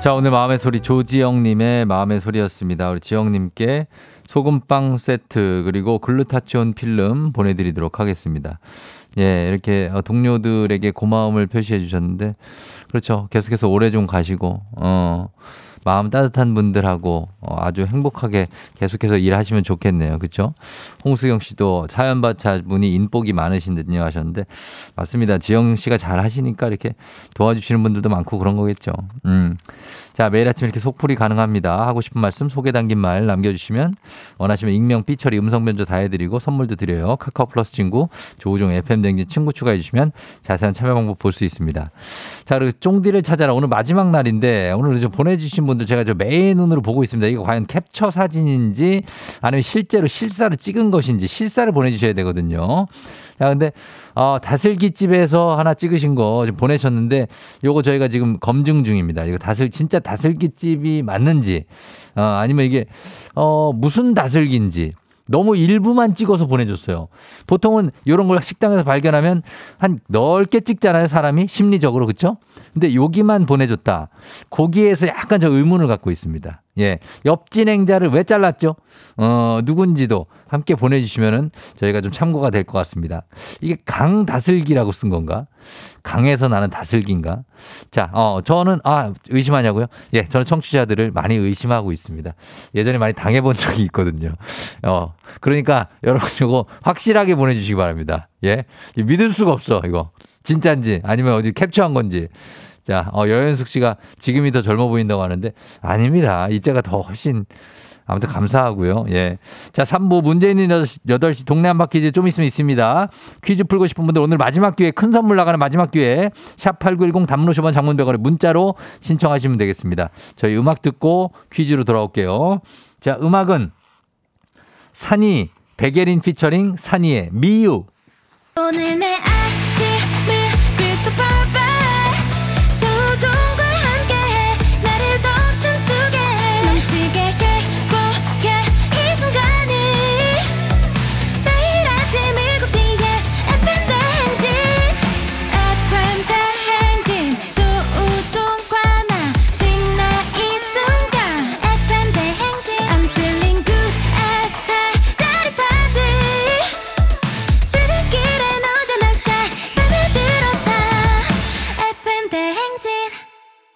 자, 오늘 마음의 소리 조지영님의 마음의 소리였습니다. 우리 지영님께 소금빵 세트 그리고 글루타치온 필름 보내드리도록 하겠습니다. 예, 이렇게 어, 동료들에게 고마움을 표시해 주셨는데, 그렇죠. 계속해서 오래 좀 가시고, 어, 마음 따뜻한 분들하고 어, 아주 행복하게 계속해서 일하시면 좋겠네요. 그렇죠? 홍수경 씨도 사연 받자 분이 인복이 많으신 듯요 하셨는데 맞습니다. 지영 씨가 잘 하시니까 이렇게 도와주시는 분들도 많고 그런 거겠죠. 음. 자, 매일 아침 이렇게 속풀이 가능합니다. 하고 싶은 말씀, 소개 담긴 말 남겨주시면 원하시면 익명, 삐처리, 음성 변조 다 해드리고 선물도 드려요. 카카오 플러스 친구, 조우종 FM 댕진 친구 추가해주시면 자세한 참여 방법 볼 수 있습니다. 자, 그리고 쫑디를 찾아라. 오늘 마지막 날인데 오늘 좀 보내주신 분들 제가 저 매의 눈으로 보고 있습니다. 이거 과연 캡처 사진인지 아니면 실제로 실사를 찍은 것인지 실사를 보내주셔야 되거든요. 자, 근데, 어, 다슬기 집에서 하나 찍으신 거 보내셨는데, 요거 저희가 지금 검증 중입니다. 이거 다슬, 진짜 다슬기 집이 맞는지, 어, 아니면 이게, 어, 무슨 다슬기인지, 너무 일부만 찍어서 보내줬어요. 보통은 이런 걸 식당에서 발견하면 한 넓게 찍잖아요, 사람이 심리적으로 그렇죠? 근데 여기만 보내줬다. 거기에서 약간 저 의문을 갖고 있습니다. 예, 옆 진행자를 왜 잘랐죠? 어 누군지도 함께 보내주시면은 저희가 좀 참고가 될 것 같습니다. 이게 강 다슬기라고 쓴 건가? 강에서 나는 다슬기인가? 자, 어 저는 아 의심하냐고요? 예, 저는 청취자들을 많이 의심하고 있습니다. 예전에 많이 당해본 적이 있거든요. 어 그러니까 여러분 이거 확실하게 보내주시기 바랍니다. 예, 믿을 수가 없어 이거 진짜인지 아니면 어디 캡처한 건지. 자, 어, 여현숙 씨가 지금이 더 젊어 보인다고 하는데 아닙니다. 이때가 더 훨씬 아무튼 감사하고요. 예. 자, 3부 문제 있는 8시, 8시 동네 한바퀴즈 좀 있으면 있습니다. 퀴즈 풀고 싶은 분들 오늘 마지막 기회 큰 선물 나가는 마지막 기회 샵8910 단문 50원 장문 100원에 문자로 신청하시면 되겠습니다. 저희 음악 듣고 퀴즈로 돌아올게요. 자, 음악은 산이 백예린 피처링 산이의 미유 오늘 내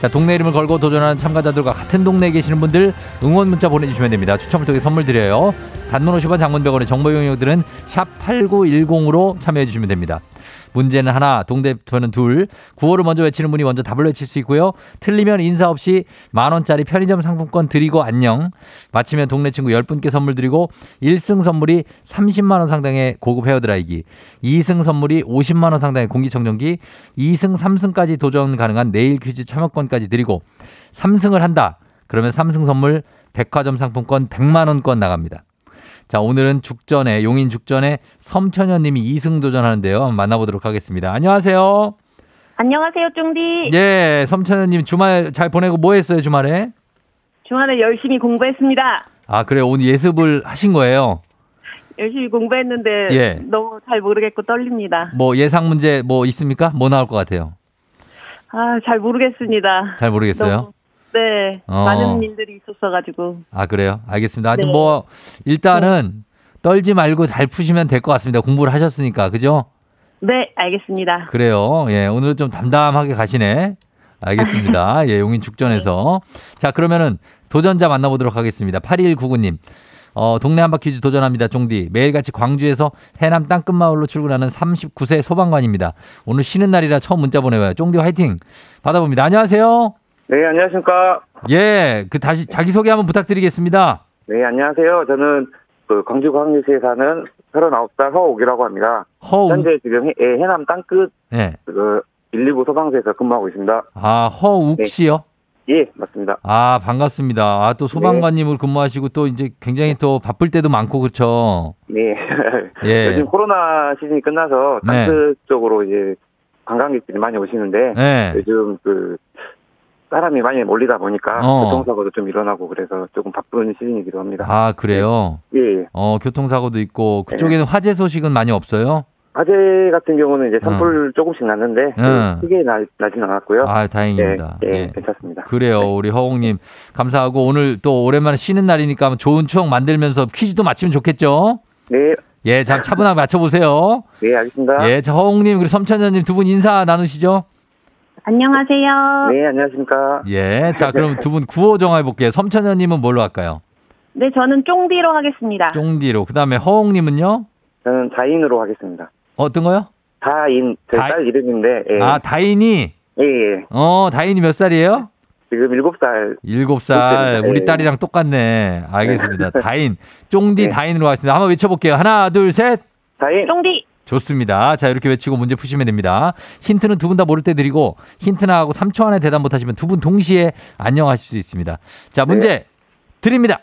자 동네 이름을 걸고 도전하는 참가자들과 같은 동네에 계시는 분들 응원 문자 보내주시면 됩니다 추첨을 통해 선물 드려요 단문 50원 장문 100원의 정보 용역들은 샵 8910으로 참여해 주시면 됩니다 문제는 하나, 동대표는 둘. 구호를 먼저 외치는 분이 먼저 답을 외칠 수 있고요. 틀리면 인사 없이 만 원짜리 편의점 상품권 드리고 안녕. 마치면 동네 친구 10분께 선물 드리고 1승 선물이 30만 원 상당의 고급 헤어드라이기, 2승 선물이 50만 원 상당의 공기청정기, 2승, 3승까지 도전 가능한 내일 퀴즈 참여권 까지 드리고 3승을 한다. 그러면 3승 선물 백화점 상품권 100만 원권 나갑니다. 자, 오늘은 죽전에, 용인 죽전에 섬천현 님이 2승 도전하는데요. 만나보도록 하겠습니다. 안녕하세요. 안녕하세요, 쫑디. 예, 섬천현 님 주말 잘 보내고 뭐 했어요, 주말에? 주말에 열심히 공부했습니다. 아, 그래요. 오늘 예습을 하신 거예요. 열심히 공부했는데 예. 너무 잘 모르겠고 떨립니다. 뭐 예상 문제 뭐 있습니까? 뭐 나올 것 같아요? 아, 잘 모르겠습니다. 잘 모르겠어요. 너무, 네, 어. 많은 일들이 있었어가지고. 아, 그래요? 알겠습니다. 하여튼 네. 뭐 일단은 떨지 말고 잘 푸시면 될 것 같습니다. 공부를 하셨으니까. 그죠? 네, 알겠습니다. 그래요. 예, 오늘은 좀 담담하게 가시네. 알겠습니다. 예, 용인 죽전에서. 자, 그러면은 도전자 만나보도록 하겠습니다. 8199님. 어, 동네 한바 퀴즈 도전합니다. 종디. 매일같이 광주에서 해남 땅끝마을로 출근하는 39세 소방관입니다. 오늘 쉬는 날이라 처음 문자 보내와요. 종디 화이팅! 받아봅니다. 안녕하세요. 네, 안녕하십니까. 예, 그 다시 자기소개 한번 부탁드리겠습니다. 네, 안녕하세요. 저는 그 광주 광주시에 사는 39살 허옥이라고 합니다. 허우. 현재 지금 해, 예, 해남 땅끝 예. 그119 소방서에서 근무하고 있습니다. 아, 허욱 네. 씨요? 예, 맞습니다. 아, 반갑습니다. 아, 또 소방관님으로 근무하시고 또 이제 굉장히 또 바쁠 때도 많고 그렇죠. 네. 예. 요즘 코로나 시즌이 끝나서 네. 땅끝 쪽으로 이제 관광객들이 많이 오시는데 네. 요즘 그 사람이 많이 몰리다 보니까 어. 교통사고도 좀 일어나고 그래서 조금 바쁜 시즌이기도 합니다. 아, 그래요? 예, 예. 어, 교통사고도 있고 그쪽에는 화재 소식은 많이 없어요? 화재 같은 경우는 이제 산불 조금씩 났는데 응. 크게 나, 나진 않았고요. 아, 다행입니다. 예, 예, 예. 괜찮습니다. 그래요. 우리 허웅님. 감사하고 오늘 또 오랜만에 쉬는 날이니까 좋은 추억 만들면서 퀴즈도 맞히면 좋겠죠? 네, 예, 잠 차분하게 맞춰보세요. 네, 알겠습니다. 예, 자, 허웅님, 그리고 섬천현님 두 분 인사 나누시죠? 안녕하세요. 네, 안녕하십니까. 예, 자, 그럼 두 분 구호 정해볼게요. 섬천현님은 뭘로 할까요? 네, 저는 쫑디로 하겠습니다. 쫑디로. 그 다음에 허웅님은요? 저는 자인으로 하겠습니다. 어떤 거요? 자인, 제 다- 딸 이름인데, 예, 아, 다인이? 예, 예. 어, 다인이 몇 살이에요? 지금 7살. 일곱 살. 예. 우리 딸이랑 똑같네. 알겠습니다. 다인. 쫑디 네. 다인으로 하겠습니다. 한번 외쳐볼게요. 하나, 둘, 셋. 자인, 쫑디. 좋습니다. 자, 이렇게 외치고 문제 푸시면 됩니다. 힌트는 두 분 다 모를 때 드리고, 힌트나 하고 3초 안에 대답 못 하시면 두 분 동시에 안녕하실 수 있습니다. 자, 문제 드립니다.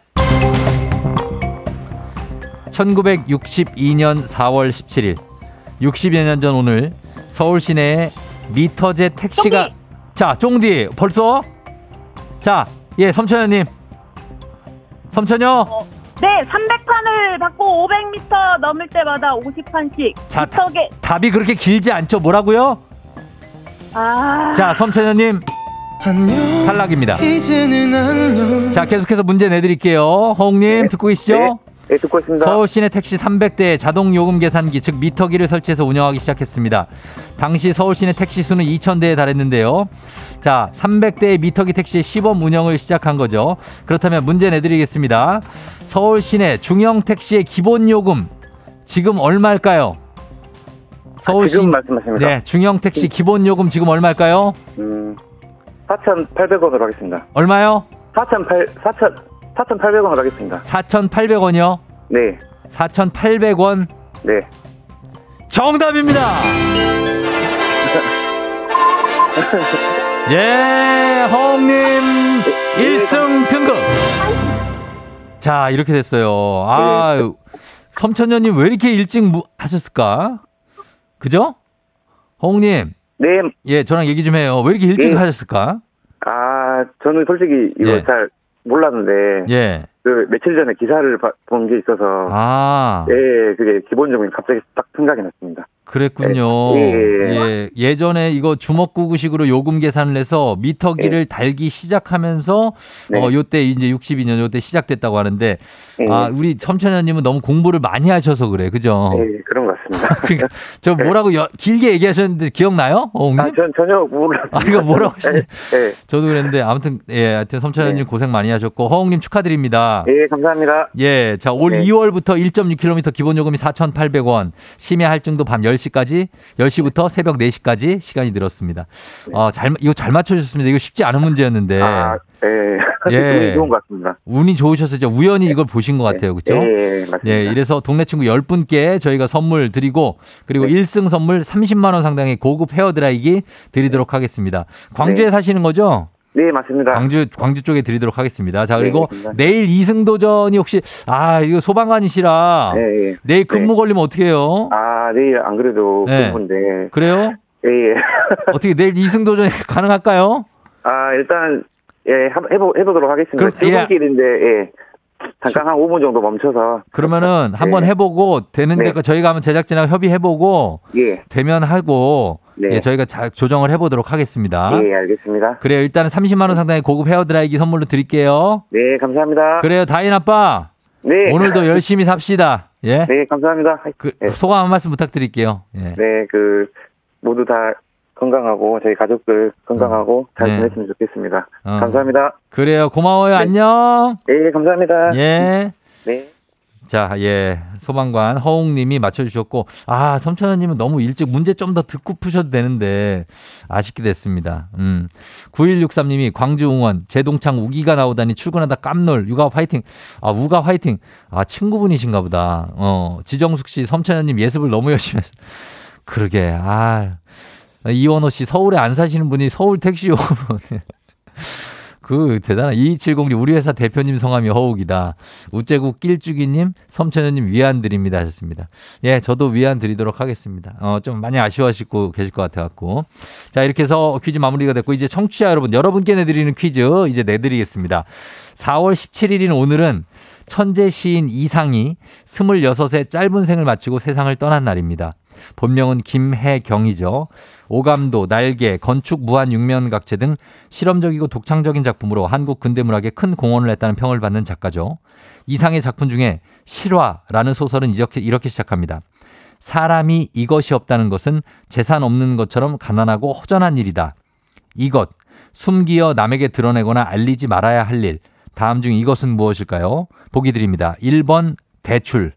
1962년 4월 17일, 60여 년 전 오늘 서울 시내에 미터제 택시가 자, 쫑디 벌써 자, 예, 섬천여님. 섬천여. 네, 300판을 받고 500m 넘을 때마다 50판씩. 자, 미터게. 답이 그렇게 길지 않죠? 뭐라고요? 아. 자, 섬천여님 안녕 탈락입니다. 이제는 안녕 자, 계속해서 문제 내드릴게요. 허웅님 듣고 계시죠? 네. 네, 듣고 있습니다. 서울 시내 택시 300대 자동 요금 계산기 즉 미터기를 설치해서 운영하기 시작했습니다. 당시 서울 시내 택시 수는 2,000대에 달했는데요. 자, 300대의 미터기 택시의 시범 운영을 시작한 거죠. 그렇다면 문제 내드리겠습니다. 서울 시내 중형 택시의 기본 요금 지금 얼마일까요? 서울 시 지금 말씀하십니까? 네, 중형 택시 기본 요금 지금 얼마일까요? 음, 4,800원으로 하겠습니다. 얼마요? 4,800, 4,000, 4,800원으로 하겠습니다. 4,800원이요. 네, 4,800원 네. 정답입니다. 예, 허웅님 1승 등급. 자, 이렇게 됐어요. 아, 섬천년님 왜 이렇게 일찍 무- 하셨을까? 그죠? 허웅님, 네, 예, 저랑 얘기 좀 해요. 왜 이렇게 일찍 네. 하셨을까? 아, 저는 솔직히 이거 예. 잘 몰랐는데, 예, 그 며칠 전에 기사를 본 게 있어서 아, 예, 그게 기본적인 갑자기 딱 생각이 났습니다. 그랬군요. 예, 예. 예, 예전에 이거 주먹구구식으로 요금 계산을 해서 미터기를 달기 시작하면서 네. 어 요때 이제 62년 요때 시작됐다고 하는데 예. 아, 우리 섬천현님은 너무 공부를 많이 하셔서 그래. 그죠? 예, 그런 것 같습니다. 그러니까 저 뭐라고 여- 길게 얘기하셨는데 기억나요? 어흥님? 아, 전 전혀 몰랐어요. 아, 이거 뭐라고 하시지? 예, 예. 저도 그랬는데 아무튼 예, 하여튼 섬천현님 고생 많이 하셨고 허웅님 축하드립니다. 예, 감사합니다. 예, 자, 올 네. 2월부터 1.6km 기본 요금이 4,800원, 심야 할증도 밤 10시까지, 10시부터 새벽 4시까지 시간이 늘었습니다. 어, 잘, 이거 잘 맞춰주셨습니다. 이거 쉽지 않은 문제였는데. 네. 아, 예. 예. 운이 좋은 것 같습니다. 운이 좋으셔서 진짜 우연히 이걸 보신 것 같아요. 그죠? 예, 맞습니다. 예, 이래서 동네 친구 10분께 저희가 선물 드리고, 그리고 네. 1승 선물 30만 원 상당의 고급 헤어 드라이기 드리도록 하겠습니다. 광주에 네. 사시는 거죠? 네, 맞습니다. 광주 광주 쪽에 드리도록 하겠습니다. 자 그리고 네. 내일 이승 도전이 혹시 아 이거 소방관이시라 예, 예. 내일 근무 걸리면 어떻게 해요? 아, 내일 안 그래도 네. 근무인데. 그래요? 예, 예. 어떻게 내일 이승 도전이 가능할까요? 아, 일단, 예, 한- 해보, 해보도록 하겠습니다. 예. 출근길인데, 예. 잠깐 한 5분 정도 멈춰서, 그러면은 한번 네. 해보고 되는 네. 데가 저희가 한번 제작진하고 협의해보고 예. 되면 하고 네. 예, 저희가 자- 조정을 해보도록 하겠습니다. 예, 알겠습니다. 그래요. 일단은 30만 원 상당의 고급 헤어드라이기 선물로 드릴게요. 네, 감사합니다. 그래요. 다인 아빠 네. 오늘도 열심히 삽시다. 예. 네, 감사합니다. 그 네. 소감 한 말씀 부탁드릴게요. 예. 네, 그, 모두 다 건강하고, 저희 가족들 건강하고 잘 네. 지냈으면 좋겠습니다. 어. 감사합니다. 그래요. 고마워요. 안녕. 네, 감사합니다. 예. 네. 자, 예. 소방관 허웅님이 맞춰주셨고, 아, 섬천현님은 너무 일찍 문제 좀 더 듣고 푸셔도 되는데, 아쉽게 됐습니다. 음. 9163님이 광주 응원, 재동창 우기가 나오다니 출근하다 깜놀, 육아 화이팅. 아, 우가 화이팅. 아, 친구분이신가 보다. 어, 지정숙 씨, 섬천현님 예습을 너무 열심히 했어. 그러게, 아. 이원호 씨, 서울에 안 사시는 분이 서울 택시 요금. 그 대단한 2270님 우리 회사 대표님 성함이 허욱이다. 우체국 낄주기님 섬천현님 위안 드립니다 하셨습니다. 예, 저도 위안 드리도록 하겠습니다. 어, 좀 많이 아쉬워하시고 계실 것 같아갖고. 자, 이렇게 해서 퀴즈 마무리가 됐고 이제 청취자 여러분 여러분께 내드리는 퀴즈 이제 내드리겠습니다. 4월 17일인 오늘은 천재 시인 이상이 26의 짧은 생을 마치고 세상을 떠난 날입니다. 본명은 김혜경이죠. 오감도, 날개, 건축 무한 육면각체 등 실험적이고 독창적인 작품으로 한국 근대문학에 큰 공헌을 했다는 평을 받는 작가죠. 이상의 작품 중에 실화라는 소설은 이렇게, 이렇게 시작합니다. 사람이 이것이 없다는 것은 재산 없는 것처럼 가난하고 허전한 일이다. 이것, 숨기어 남에게 드러내거나 알리지 말아야 할 일. 다음 중 이것은 무엇일까요? 보기 드립니다. 1번 대출,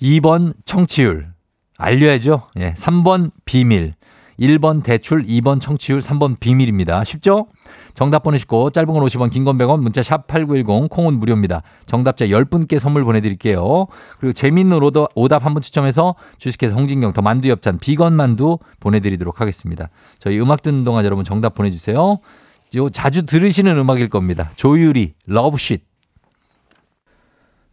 2번 청취율, 알려야죠. 예. 3번 비밀. 1번 대출, 2번 청취율, 3번 비밀입니다. 쉽죠? 정답 보내시고 짧은 건 50원, 긴 건 100원, 문자 샵 8910, 콩은 무료입니다. 정답자 10분께 선물 보내드릴게요. 그리고 재밌는 오답 한분 추첨해서 주식회사 홍진경 더 만두 엽찬 비건 만두 보내드리도록 하겠습니다. 저희 음악 듣는 동안 여러분 정답 보내주세요. 요 자주 들으시는 음악일 겁니다. 조유리, Love Shhh.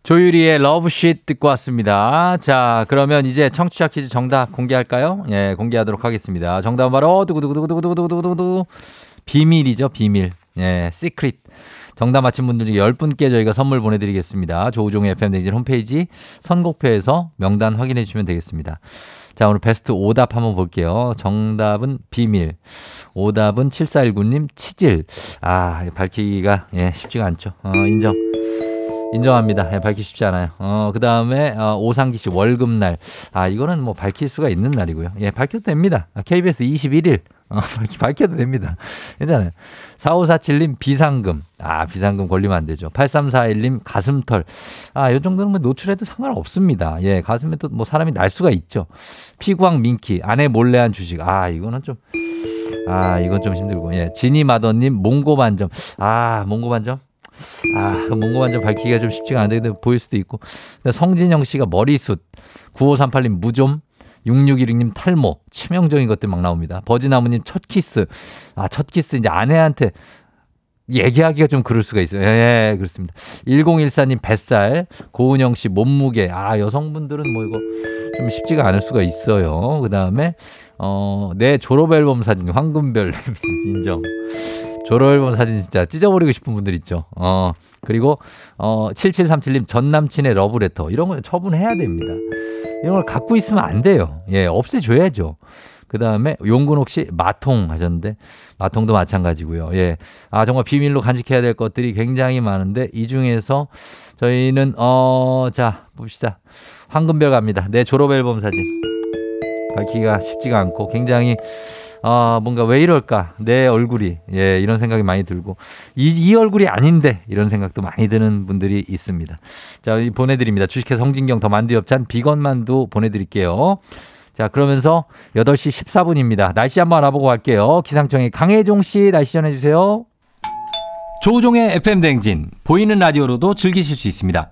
조유리의 Love Shhh 듣고 왔습니다. 자, 그러면 이제 청취자 퀴즈 정답 공개할까요? 예, 공개하도록 하겠습니다. 정답은 바로 두구두구두구두구두구두구두구 비밀이죠, 비밀. 예, secret. 정답 맞힌 분들 중에 10분께 저희가 선물 보내드리겠습니다. 조우종의 FM대행진 홈페이지 선곡표에서 명단 확인해 주시면 되겠습니다. 자, 오늘 베스트 오답 한번 볼게요. 정답은 비밀. 오답은 7419님 치질. 아, 밝히기가 예, 쉽지가 않죠. 어, 인정. 인정합니다. 예, 밝기 쉽지 않아요. 어, 그 다음에, 어, 오상기 씨 월급날. 아, 이거는 뭐 밝힐 수가 있는 날이고요. 예, 밝혀도 됩니다. 아, KBS 21일. 어, 밝혀도 됩니다. 괜찮아요. 4547님 비상금. 아, 비상금 걸리면 안 되죠. 8341님 가슴털. 아, 요 정도는 뭐 노출해도 상관없습니다. 예, 가슴에도 뭐 사람이 날 수가 있죠. 피구왕 민키. 아내 몰래 한 주식. 아, 이거는 좀. 아, 이건 좀 힘들고. 예. 지니 마더님 몽고 반점. 아, 몽고 반점. 아, 몽고 반점 밝히기가 좀 쉽지가 않은데 근데 보일 수도 있고. 성진영 씨가 머리숱. 9538님 무좀. 6616님 탈모. 치명적인 것들 막 나옵니다. 버지나무님 첫 키스. 아, 첫 키스 이제 아내한테 얘기하기가 좀 그럴 수가 있어요. 예, 예, 그렇습니다. 1014님 뱃살, 고은영 씨 몸무게. 아, 여성분들은 뭐 이거 좀 쉽지가 않을 수가 있어요. 그 다음에, 어, 내 졸업 앨범 사진, 황금별 인정. 졸업 앨범 사진 진짜 찢어버리고 싶은 분들 있죠. 어, 그리고 어 7737님 전 남친의 러브레터 이런 걸 처분해야 됩니다. 이런 걸 갖고 있으면 안 돼요. 예, 없애줘야죠. 그 다음에 용근옥 씨 마통 하셨는데 마통도 마찬가지고요. 예, 아 정말 비밀로 간직해야 될 것들이 굉장히 많은데 이 중에서 저희는 어 자 봅시다. 황금별 갑니다. 내 졸업 앨범 사진 밝히기가 쉽지가 않고 굉장히 아 뭔가 왜 이럴까 내 얼굴이 예 이런 생각이 많이 들고 이, 이 얼굴이 아닌데 이런 생각도 많이 드는 분들이 있습니다. 자이 보내드립니다. 주식회사 성진경 더 만두 엽찬 비건 만두 보내드릴게요. 자 그러면서 8시 14분입니다. 날씨 한번 알아보고 갈게요. 기상청의 강혜종 씨 날씨 전해주세요. 조우종의 FM 댕진 보이는 라디오로도 즐기실 수 있습니다.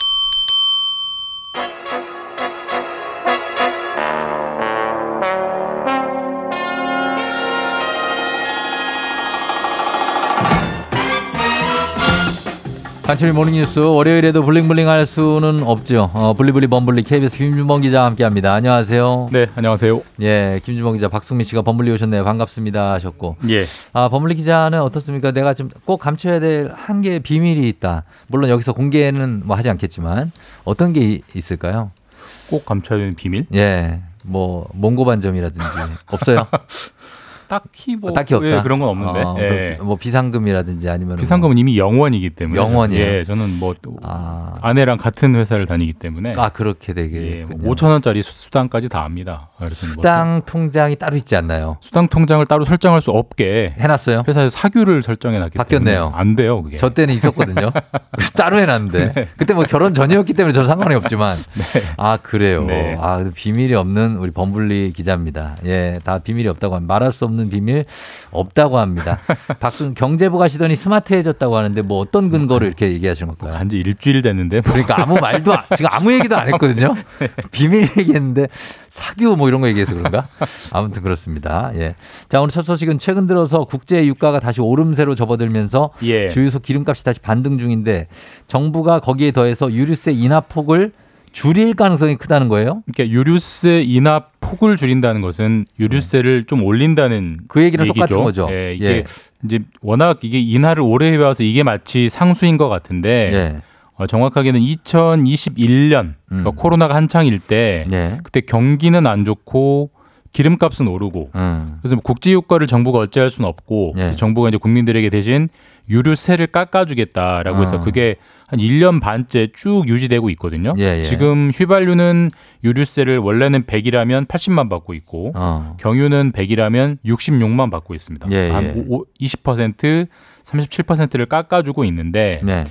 간추린 모닝뉴스 월요일에도 bling bling 할 수는 없죠. 어, 블리블리 범블리 KBS 김준범 기자와 함께합니다. 안녕하세요. 네, 안녕하세요. 예, 김준범 기자, 박승민 씨가 범블리 오셨네요. 반갑습니다 하셨고. 예. 아, 범블리 기자는 어떻습니까? 내가 좀꼭 감춰야 될 한 개의 비밀이 있다. 물론 여기서 공개는 뭐 하지 않겠지만 어떤 게 이- 있을까요? 꼭 감춰야 되는 비밀? 예, 뭐 몽고 반점이라든지 없어요? 딱히 뭐 딱히 없다. 예, 그런 건 없는데. 어, 예. 뭐 비상금이라든지 아니면 비상금은 이미 0원이기 때문에 0원이에요? 저는, 예, 저는 뭐또 아, 아내랑 같은 회사를 다니기 때문에 아 그렇게 예, 되게 뭐 5천 원짜리 수- 수당까지 다 압니다. 그래서 뭐 수당 통장이 따로 있지 않나요? 수당 통장을 따로 설정할 수 없게 해놨어요? 회사에서 사규를 설정해 놨기 바뀌었네요. 때문에 안 돼요, 그게. 저 때는 있었거든요. 따로 해놨는데 그때 뭐 결혼 전이었기 때문에 저는 상관이 없지만 아 그래요. 네. 아 비밀이 없는 우리 범블리 기자입니다. 예, 다 비밀이 없다고 합니다. 말할 수 없는 비밀 없다고 합니다. 박순 경제부 가시더니 스마트해졌다고 하는데 뭐 어떤 근거로 이렇게 얘기하시는 걸까요? 간지 일주일 됐는데 뭐 그러니까 아무 말도 안- 지금 아무 얘기도 안 했거든요. 비밀 얘기했는데 사규 뭐 이런 거 얘기해서 그런가? 아무튼 그렇습니다. 예. 자 오늘 첫 소식은 최근 들어서 국제 유가가 다시 오름세로 접어들면서 예. 주유소 기름값이 다시 반등 중인데 정부가 거기에 더해서 유류세 인하 폭을 줄일 가능성이 크다는 거예요. 그러니까 유류세 인하 폭을 줄인다는 것은 유류세를 좀 올린다는 그 얘기랑 얘기죠. 똑같은 거죠. 예, 이게 예. 이제 워낙 이게 인하를 오래 해와서 이게 마치 상수인 것 같은데 예. 어, 정확하게는 2021년 그러니까 음. 코로나가 한창일 때 예. 그때 경기는 안 좋고 기름값은 오르고 음. 그래서 뭐 국제 유가를 정부가 어찌할 수는 없고 예. 정부가 이제 국민들에게 대신 유류세를 깎아주겠다라고 해서 어. 그게 한 1년 반째 쭉 유지되고 있거든요. 예, 예. 지금 휘발유는 유류세를 원래는 100이라면 80만 받고 있고 어. 경유는 100이라면 66만 받고 있습니다. 예, 예. 한 오- 20% 37%를 깎아주고 있는데 네.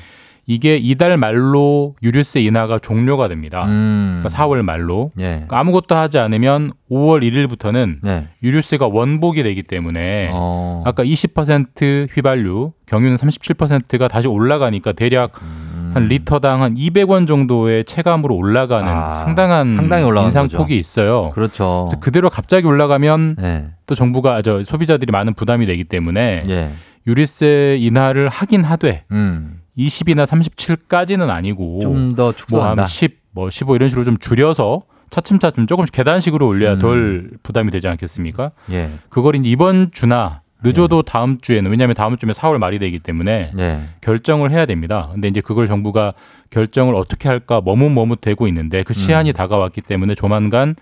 이게 이달 말로 유류세 인하가 종료가 됩니다. 음. 그러니까 4월 말로 예. 그러니까 아무것도 하지 않으면 5월 1일부터는 네. 유류세가 원복이 되기 때문에 어. 아까 20% 휘발유, 경유는 37%가 다시 올라가니까 대략 음. 한 리터당 한 200원 정도의 체감으로 올라가는 아, 상당한 상당히 인상폭이. 있어요. 그렇죠. 그래서 그대로 갑자기 올라가면 네. 또 정부가 저 소비자들이 많은 부담이 되기 때문에 예. 유류세 인하를 하긴 하되 음. 20이나 37까지는 아니고 좀 더 축소한다. 뭐한 10, 뭐 15 이런 식으로 좀 줄여서 차츰차츰 조금씩 계단식으로 올려야 음. 덜 부담이 되지 않겠습니까? 예. 그걸 이제 이번 주나 늦어도 다음 주에는 왜냐하면 다음 주면 4월 말이 되기 때문에 예. 결정을 해야 됩니다. 근데 이제 그걸 정부가 결정을 어떻게 할까 머뭇머뭇되고 있는데 그 시한이 다가왔기 때문에 조만간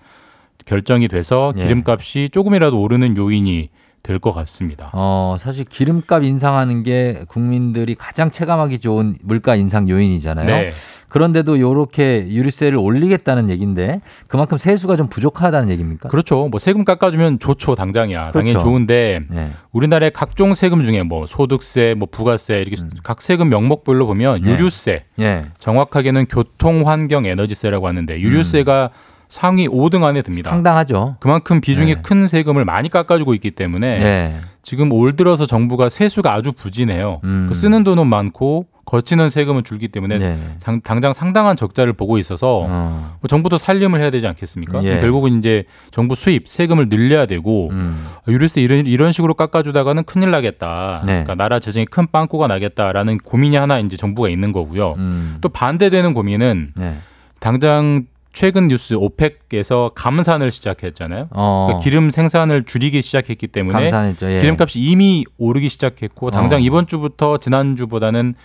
결정이 돼서 예. 기름값이 조금이라도 오르는 요인이 될 것 같습니다. 어, 사실 기름값 인상하는 게 국민들이 가장 체감하기 좋은 물가 인상 요인이잖아요. 네. 그런데도 요렇게 유류세를 올리겠다는 얘기인데 그만큼 세수가 좀 부족하다는 얘기입니까? 그렇죠. 뭐 세금 깎아주면 좋죠, 당장이야. 당연히 그렇죠. 좋은데 예. 우리나라의 각종 세금 중에 뭐 소득세, 뭐 부가세 이렇게 음. 각 세금 명목별로 보면 네. 유류세, 예. 정확하게는 교통, 환경, 에너지세라고 하는데 유류세가 상위 5등 안에 듭니다. 음. 상당하죠. 그만큼 비중이 네. 큰 세금을 많이 깎아주고 있기 때문에 예. 지금 올 들어서 정부가 세수가 아주 부진해요. 음. 그 쓰는 돈은 많고 거치는 세금은 줄기 때문에 네. 상- 당장 상당한 적자를 보고 있어서 어. 뭐 정부도 살림을 해야 되지 않겠습니까? 예. 결국은 이제 정부 수입 세금을 늘려야 되고 음. 유류세 이런 이런 식으로 깎아주다가는 큰일 나겠다. 네. 그러니까 나라 재정에 큰 빵꾸가 나겠다라는 고민이 하나 이제 정부가 있는 거고요. 음. 또 반대되는 고민은 네. 당장 최근 뉴스 오펙에서 감산을 시작했잖아요. 어. 그러니까 기름 생산을 줄이기 시작했기 때문에 감산했죠. 예. 기름값이 이미 오르기 시작했고 당장 어. 이번 주부터 지난 주보다는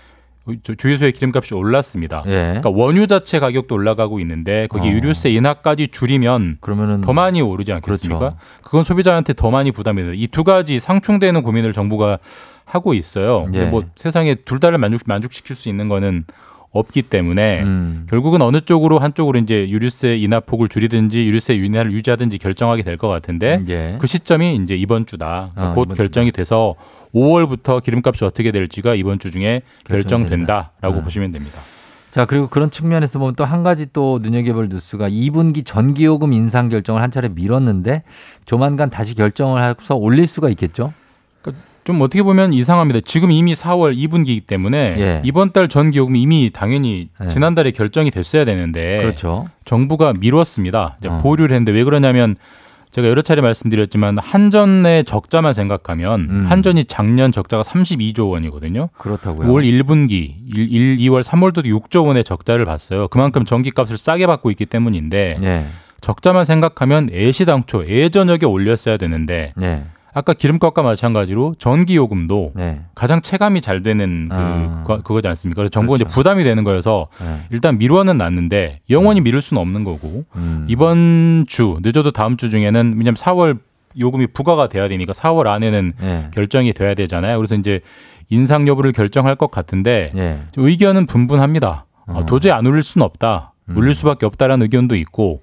주- 주유소의 기름값이 올랐습니다. 예. 그러니까 원유 자체 가격도 올라가고 있는데 거기 어. 유류세 인하까지 줄이면 그러면은 더 많이 오르지 않겠습니까? 그렇죠. 그건 소비자한테 더 많이 부담이 돼요. 이 두 가지 상충되는 고민을 정부가 하고 있어요. 예. 뭐 세상에 둘 다를 만족 만족시킬 수 있는 거는 없기 때문에 음. 결국은 어느 쪽으로 한쪽으로 이제 유류세 인하 폭을 줄이든지 유류세 인하를 유지하든지 결정하게 될 것 같은데 예. 그 시점이 이제 이번 주다. 그러니까 어, 곧 이번 결정이 돼서 5월부터 기름값이 어떻게 될지가 이번 주 중에 결정된다. 결정된다라고 어. 보시면 됩니다. 자, 그리고 그런 측면에서 보면 또 한 가지 또 눈여겨볼 뉴스가 2분기 전기요금 인상 결정을 한 차례 미뤘는데 조만간 다시 결정을 해서 올릴 수가 있겠죠? 좀 어떻게 보면 이상합니다. 지금 이미 4월 2분기이기 때문에 예. 이번 달 전기요금이 이미 당연히 예. 지난달에 결정이 됐어야 되는데 그렇죠. 정부가 미뤘습니다. 어. 보류를 했는데 왜 그러냐면 제가 여러 차례 말씀드렸지만 한전의 적자만 생각하면 음. 한전이 작년 적자가 32조 원이거든요. 그렇다고요. 올 1분기 1, 1, 2월, 3월도 6조 원의 적자를 봤어요. 그만큼 전기값을 싸게 받고 있기 때문인데 예. 적자만 생각하면 애시당초 예전역에 올렸어야 되는데 예. 아까 기름값과 마찬가지로 전기 요금도 네. 가장 체감이 잘 되는 그, 아. 거- 그거지 않습니까? 그래서 정부가 그렇죠. 이제 부담이 되는 거여서 예. 일단 미뤄는 놨는데 영원히 미룰 수는 없는 거고 음. 이번 주 늦어도 다음 주 중에는 왜냐면 4월 요금이 부과가 돼야 되니까 4월 안에는 예. 결정이 돼야 되잖아요. 그래서 이제 인상 여부를 결정할 것 같은데 예. 의견은 분분합니다. 어, 어. 도저히 안 올릴 수는 없다. 음. 올릴 수밖에 없다라는 의견도 있고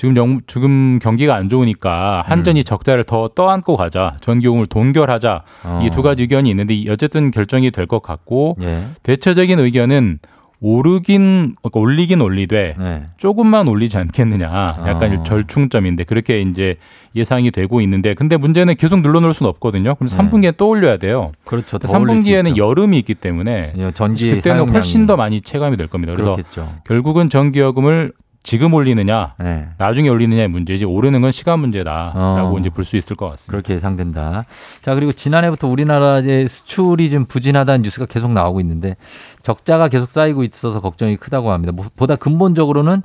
지금 영, 지금 경기가 안 좋으니까 한전이 적자를 더 떠안고 가자. 전기요금을 동결하자. 음. 어. 이두 가지 의견이 있는데 이- 어쨌든 결정이 될 것 같고 예. 대체적인 의견은 오르긴 그러니까 올리긴 올리되 네. 조금만 올리지 않겠느냐. 약간 어. 절충점인데 그렇게 이제 예상이 되고 있는데 근데 문제는 계속 눌러놓을 수는 없거든요. 그럼 네. 3분기에 또 올려야 돼요. 그렇죠. 더 올릴 수 3분기에는 있죠. 여름이 있기 때문에 예, 전기 그때는 훨씬 더 많이 체감이 될 겁니다. 그래서 그렇겠죠. 결국은 전기요금을 지금 올리느냐, 네. 나중에 올리느냐의 문제지 오르는 건 시간 문제다라고 어. 이제 볼 수 있을 것 같습니다. 그렇게 예상된다. 자, 그리고 지난해부터 우리나라의 수출이 좀 부진하다는 뉴스가 계속 나오고 있는데 적자가 계속 쌓이고 있어서 걱정이 크다고 합니다. 뭐- 보다 근본적으로는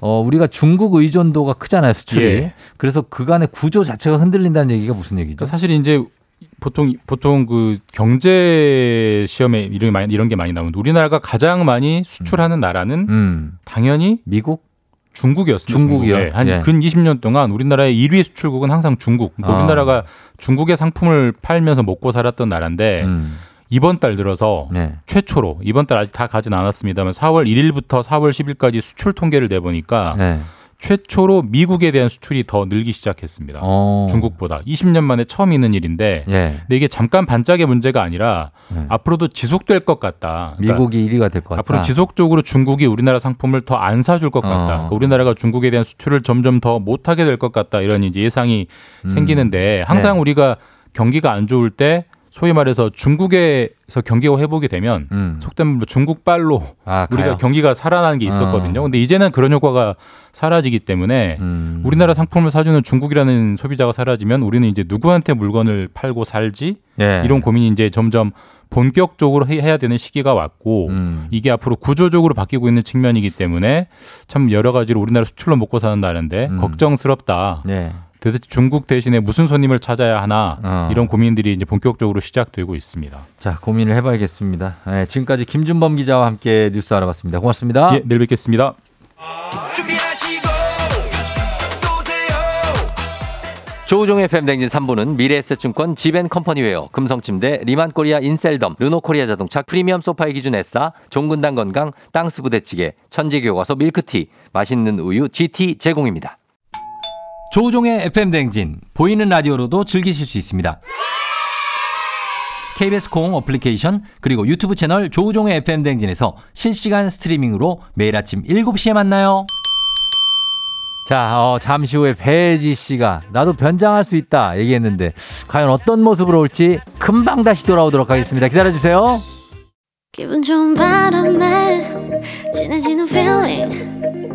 어, 우리가 중국 의존도가 크잖아요, 수출이. 예. 그래서 그간의 구조 자체가 흔들린다는 얘기가 무슨 얘기죠? 그러니까 사실 이제 보통 보통 그 경제 시험에 이런 게 많이 이런 게 많이 나오는데 우리나라가 가장 많이 수출하는 나라는 음, 당연히 미국? 중국이었습니다. 중국이요? 중국. 예. 한 예. 근 20년 동안 우리나라의 1위 수출국은 항상 중국. 그러니까 아. 우리나라가 중국의 상품을 팔면서 먹고 살았던 나라인데 음, 이번 달 들어서 네. 최초로 이번 달 아직 다 가진 않았습니다만 4월 1일부터 4월 10일까지 수출 통계를 내보니까 네. 최초로 미국에 대한 수출이 더 늘기 시작했습니다. 어. 중국보다 20년 만에 처음 있는 일인데 예. 근데 이게 잠깐 반짝의 문제가 아니라 네. 앞으로도 지속될 것 같다. 그러니까 미국이 1위가 될 것 같다. 앞으로 지속적으로 중국이 우리나라 상품을 더 안 사줄 것 같다. 어. 그러니까 우리나라가 중국에 대한 수출을 점점 더 못하게 될 것 같다. 이런 이제 예상이 음. 생기는데 항상 네. 우리가 경기가 안 좋을 때 소위 말해서 중국에서 경기가 회복이 되면 음. 속된 말로 중국발로 아, 우리가? 경기가 살아나는 게 있었거든요. 어. 근데 이제는 그런 효과가 사라지기 때문에 음. 우리나라 상품을 사주는 중국이라는 소비자가 사라지면 우리는 이제 누구한테 물건을 팔고 살지 예. 이런 고민이 이제 점점 본격적으로 해- 해야 되는 시기가 왔고 음. 이게 앞으로 구조적으로 바뀌고 있는 측면이기 때문에 참 여러 가지로 우리나라 수출로 먹고 사는 나라인데 음. 걱정스럽다. 네. 도대체 중국 대신에 무슨 손님을 찾아야 하나 어. 이런 고민들이 이제 본격적으로 시작되고 있습니다. 자, 고민을 해봐야겠습니다. 네, 지금까지 김준범 기자와 함께 뉴스 알아봤습니다. 고맙습니다. 예, 내일 뵙겠습니다. 조우종의 FM대행진 3부는 미래에셋증권 지벤 컴퍼니웨어, 금성침대, 리만코리아 인셀덤, 르노코리아 자동차, 프리미엄 소파의 기준 에싸, 종근당 건강, 땅스 부대찌개, 천재교과서 밀크티, 맛있는 우유 GT 제공입니다. 조우종의 FM댕진, 보이는 라디오로도 즐기실 수 있습니다. KBS 콩 어플리케이션 그리고 유튜브 채널 조우종의 FM댕진에서 실시간 스트리밍으로 매일 아침 7시에 만나요. 자, 어, 잠시 후에 배지 씨가 나도 변장할 수 있다 얘기했는데 과연 어떤 모습으로 올지 금방 다시 돌아오도록 하겠습니다. 기다려 주세요. 기분 좋은 바람에 진해지는 feeling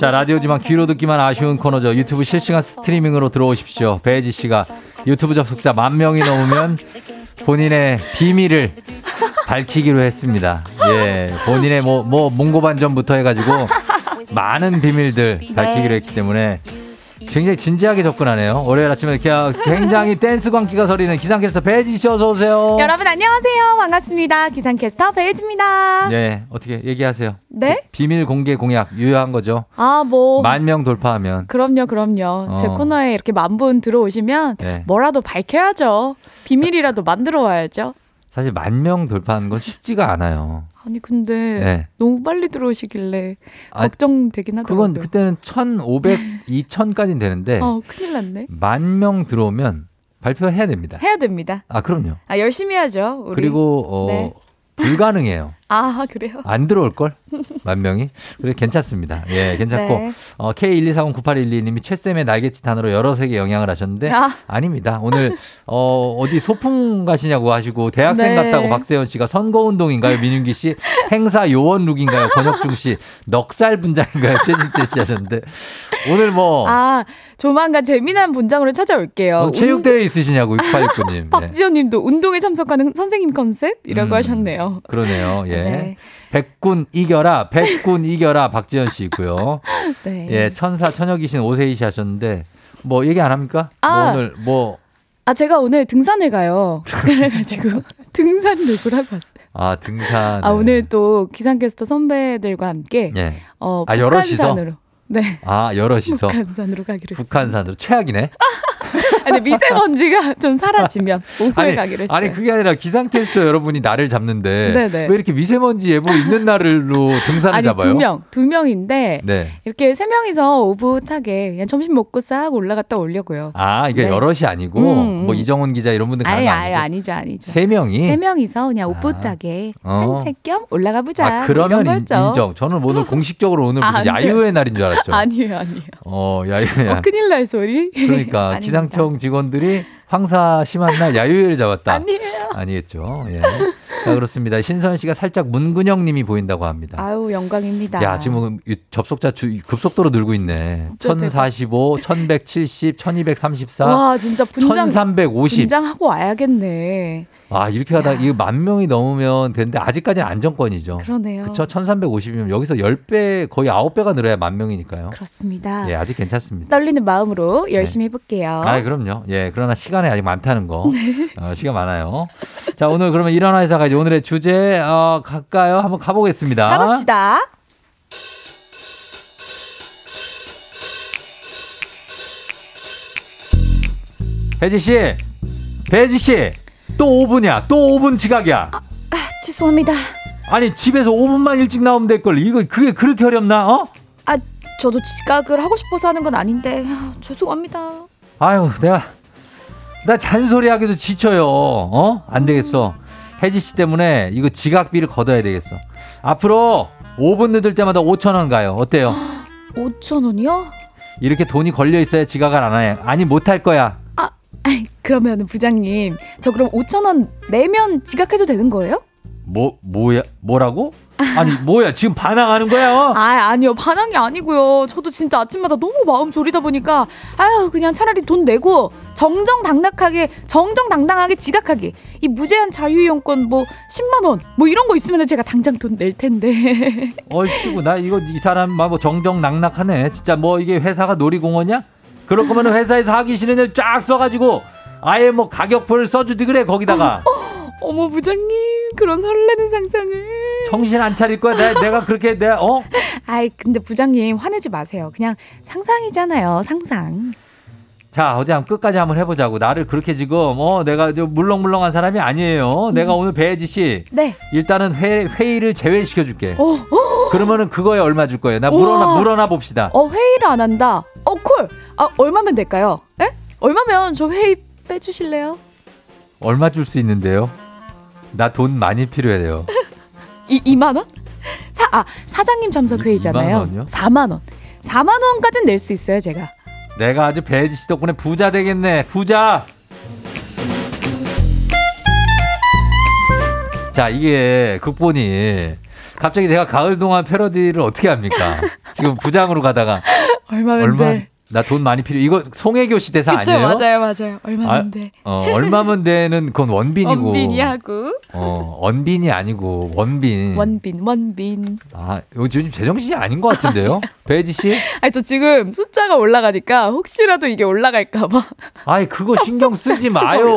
자 라디오지만 귀로 듣기만 아쉬운 코너죠. 유튜브 실시간 스트리밍으로 들어오십시오. 배지 씨가 유튜브 접속자 만 명이 넘으면 본인의 비밀을 밝히기로 했습니다. 예, 본인의 뭐 뭐 몽고반전부터 해가지고 많은 비밀들 밝히기로 했기 때문에 굉장히 진지하게 접근하네요. 월요일 아침에 굉장히 댄스 광기가 서리는 기상캐스터 배지 씨 어서 오세요. 여러분 안녕하세요. 반갑습니다. 기상캐스터 배혜지입니다. 예, 어떻게 얘기하세요? 네? 비밀 공개 공약 유효한 거죠. 아, 뭐 만 명 돌파하면 그럼요, 그럼요. 제 어. 코너에 이렇게 만 분 들어오시면 네. 뭐라도 밝혀야죠. 비밀이라도 만들어 와야죠. 사실 만 명 돌파하는 건 쉽지가 않아요. 아니 근데 네. 너무 빨리 들어오시길래 아, 걱정되긴 하더라고요. 그건 그때는 1,500, 2,000까지는 되는데 어, 큰일 났네. 만 명 들어오면 발표해야 됩니다. 해야 됩니다. 아 그럼요. 아, 열심히 하죠. 우리. 그리고 어, 네. 불가능해요. 아, 그래요? 안 들어올 걸? 만 명이? 그래 괜찮습니다. 예, 괜찮고 네. 어, K124098112님이 최쌤의 날개짓 단어로 여러 세계 영향을 하셨는데 아. 아닙니다. 오늘 어, 어디 소풍 가시냐고 하시고 대학생 네. 같다고 박세현 씨가 선거운동인가요? 민윤기 씨 행사 요원 룩인가요? 권혁중 씨 넉살 분장인가요? 최진태 씨 하셨는데 오늘 뭐 아, 조만간 재미난 본장으로 찾아올게요. 어, 체육대회 있으시냐고 6869님. 박지현 님도 운동에 참석하는 선생님 컨셉이라고 음. 하셨네요. 그러네요. 예. 네. 백군 이겨라, 백군 이겨라, 박지현 씨 있고요. 네. 예, 천사 천여 귀신 오세희 씨 하셨는데 뭐 얘기 안 합니까? 뭐 아. 오늘 뭐 아, 제가 오늘 등산을 가요. 그래가지고 등산 룩을 하고 왔어요. 아, 등산. 아, 오늘 또 기상캐스터 선배들과 함께 예. 어, 아, 여럿이서? 네. 아, 여럿이서 북한산으로 가기로. 북한산으로 최악이네. 아, 근데 미세먼지가 좀 사라지면 오후에 아니, 가기로 했어요. 아니 그게 아니라 기상캐스터 여러분이 나를 잡는데 네네. 왜 이렇게 미세먼지 예보 있는 날로 등산을 아니, 잡아요? 두 명, 두 명인데 네. 이렇게 세 명이서 오붓하게 그냥 점심 먹고 싹 올라갔다 오려고요. 아, 이게 네. 여럿이 아니고 음, 음. 뭐 이정훈 기자 이런 분들 가는 아예 아니고 아니죠, 아니죠. 세 명이 세 명이서 그냥 오붓하게 어. 산책 겸 올라가 보자. 아, 뭐 그러면 인, 거였죠. 정 저는 오늘 공식적으로 오늘 아, 무슨 안 돼요. 야유의 날인 줄 알았 죠. 아니에요, 아니에요. 어, 야유야. 어, 큰일 날 소리. 그러니까. 기상청 직원들이 황사 심한 날 야유회를 잡았다. 아니에요. 아니겠죠. 예. 자, 그렇습니다. 신선 씨가 살짝 문근영 님이 보인다고 합니다. 아유 영광입니다. 야, 지금 이 접속자 주, 급속도로 늘고 있네. 진짜 대박. 1045, 1170, 1234, 와 진짜 분장 1350. 분장하고 와야겠네. 아, 이렇게 하다 이거 만 명이 넘으면 되는데 아직까지는 안정권이죠. 그러네요. 그쵸? 1350이면 여기서 10배, 거의 9배가 늘어야 만 명이니까요. 그렇습니다. 예, 아직 괜찮습니다. 떨리는 마음으로 열심히 해볼게요. 아, 그럼요. 예, 그러나 시간이 아직 많다는 거. 어, 시간 많아요. 자, 오늘 그러면 일어나 회사가 이제 오늘의 주제, 어, 갈까요? 한번 가 보겠습니다. 가 봅시다. 배지 씨, 배지 씨, 또 5분이야. 또 5분 지각이야. 죄송합니다. 아니 집에서 5분만 일찍 나오면 될 걸. 이거 그게 그렇게 어렵나? 어? 아 저도 지각을 하고 싶어서 하는 건 아닌데 아, 죄송합니다. 아유, 내가 나 잔소리하기도 지쳐요. 어? 안 되겠어. 혜지 씨 때문에 이거 지각비를 걷어야 되겠어. 앞으로 5분 늦을 때마다 5천 원 가요. 어때요? 5천 원이요? 이렇게 돈이 걸려 있어야 지각을 안 해. 아니 못 할 거야. 그러면 부장님 저 그럼 5천 원 내면 지각해도 되는 거예요? 뭐 뭐야? 뭐라고? 아니 뭐야? 지금 반항하는 거야? 어? 아 아니요 반항이 아니고요. 저도 진짜 아침마다 너무 마음 졸이다 보니까 아유 그냥 차라리 돈 내고 정정당당하게 정정당당하게 지각하기 이 무제한 자유이용권 뭐 10만 원 뭐 이런 거 있으면 제가 당장 돈 낼 텐데. 얼씨구 나 이거 이 사람 뭐 정정낙낙하네. 진짜 뭐 이게 회사가 놀이공원이야? 그럴 거면 회사에서 하기 싫은 일 쫙 써가지고 아예 뭐 가격표를 써주지 그래 거기다가 어 머 부장님 그런 설레는 상상을. 정신 안 차릴 거야. 내가, 내가 그렇게 내가 어? 아이 근데 부장님 화내지 마세요. 그냥 상상이잖아요 상상. 자, 어디 한번 끝까지 한번 해보자고. 나를 그렇게 지금, 어, 내가 저 물렁물렁한 사람이 아니에요. 내가 오늘 배혜지 씨. 네. 일단은 회, 회의를 제외시켜줄게. 어, 어, 그러면은 그거에 얼마 줄 거예요? 나 우와. 물어나, 물어나 봅시다. 어, 회의를 안 한다. 어, 콜. 아, 얼마면 될까요? 에? 얼마면 저 회의 빼주실래요? 얼마 줄 수 있는데요? 나 돈 많이 필요해요. 이 2만 원? 사, 아, 사장님 참석 이- 회의잖아요. 2만 원이요? 4만 원. 4만 원까지는 낼 수 있어요, 제가. 내가 아주 배혜지 씨 덕분에 부자 되겠네. 부자. 자, 이게 극본이 갑자기 제가 가을 동안 패러디를 어떻게 합니까? 지금 부장으로 가다가 얼마 돼? 나 돈 많이 필요. 이거 송혜교 씨 대사 그쵸, 아니에요? 맞아요, 맞아요. 얼마면 아, 돼? 어, 얼마면 되는 그건 원빈이고. 원빈이 하고. 어, 원빈이 아니고 원빈. 원빈, 원빈. 아, 이거 지금 제정신이 아닌 것 같은데요? 배지 씨? 아니, 저 지금 숫자가 올라가니까 혹시라도 이게 올라갈까봐. 아이, 그거 신경 쓰지 마요.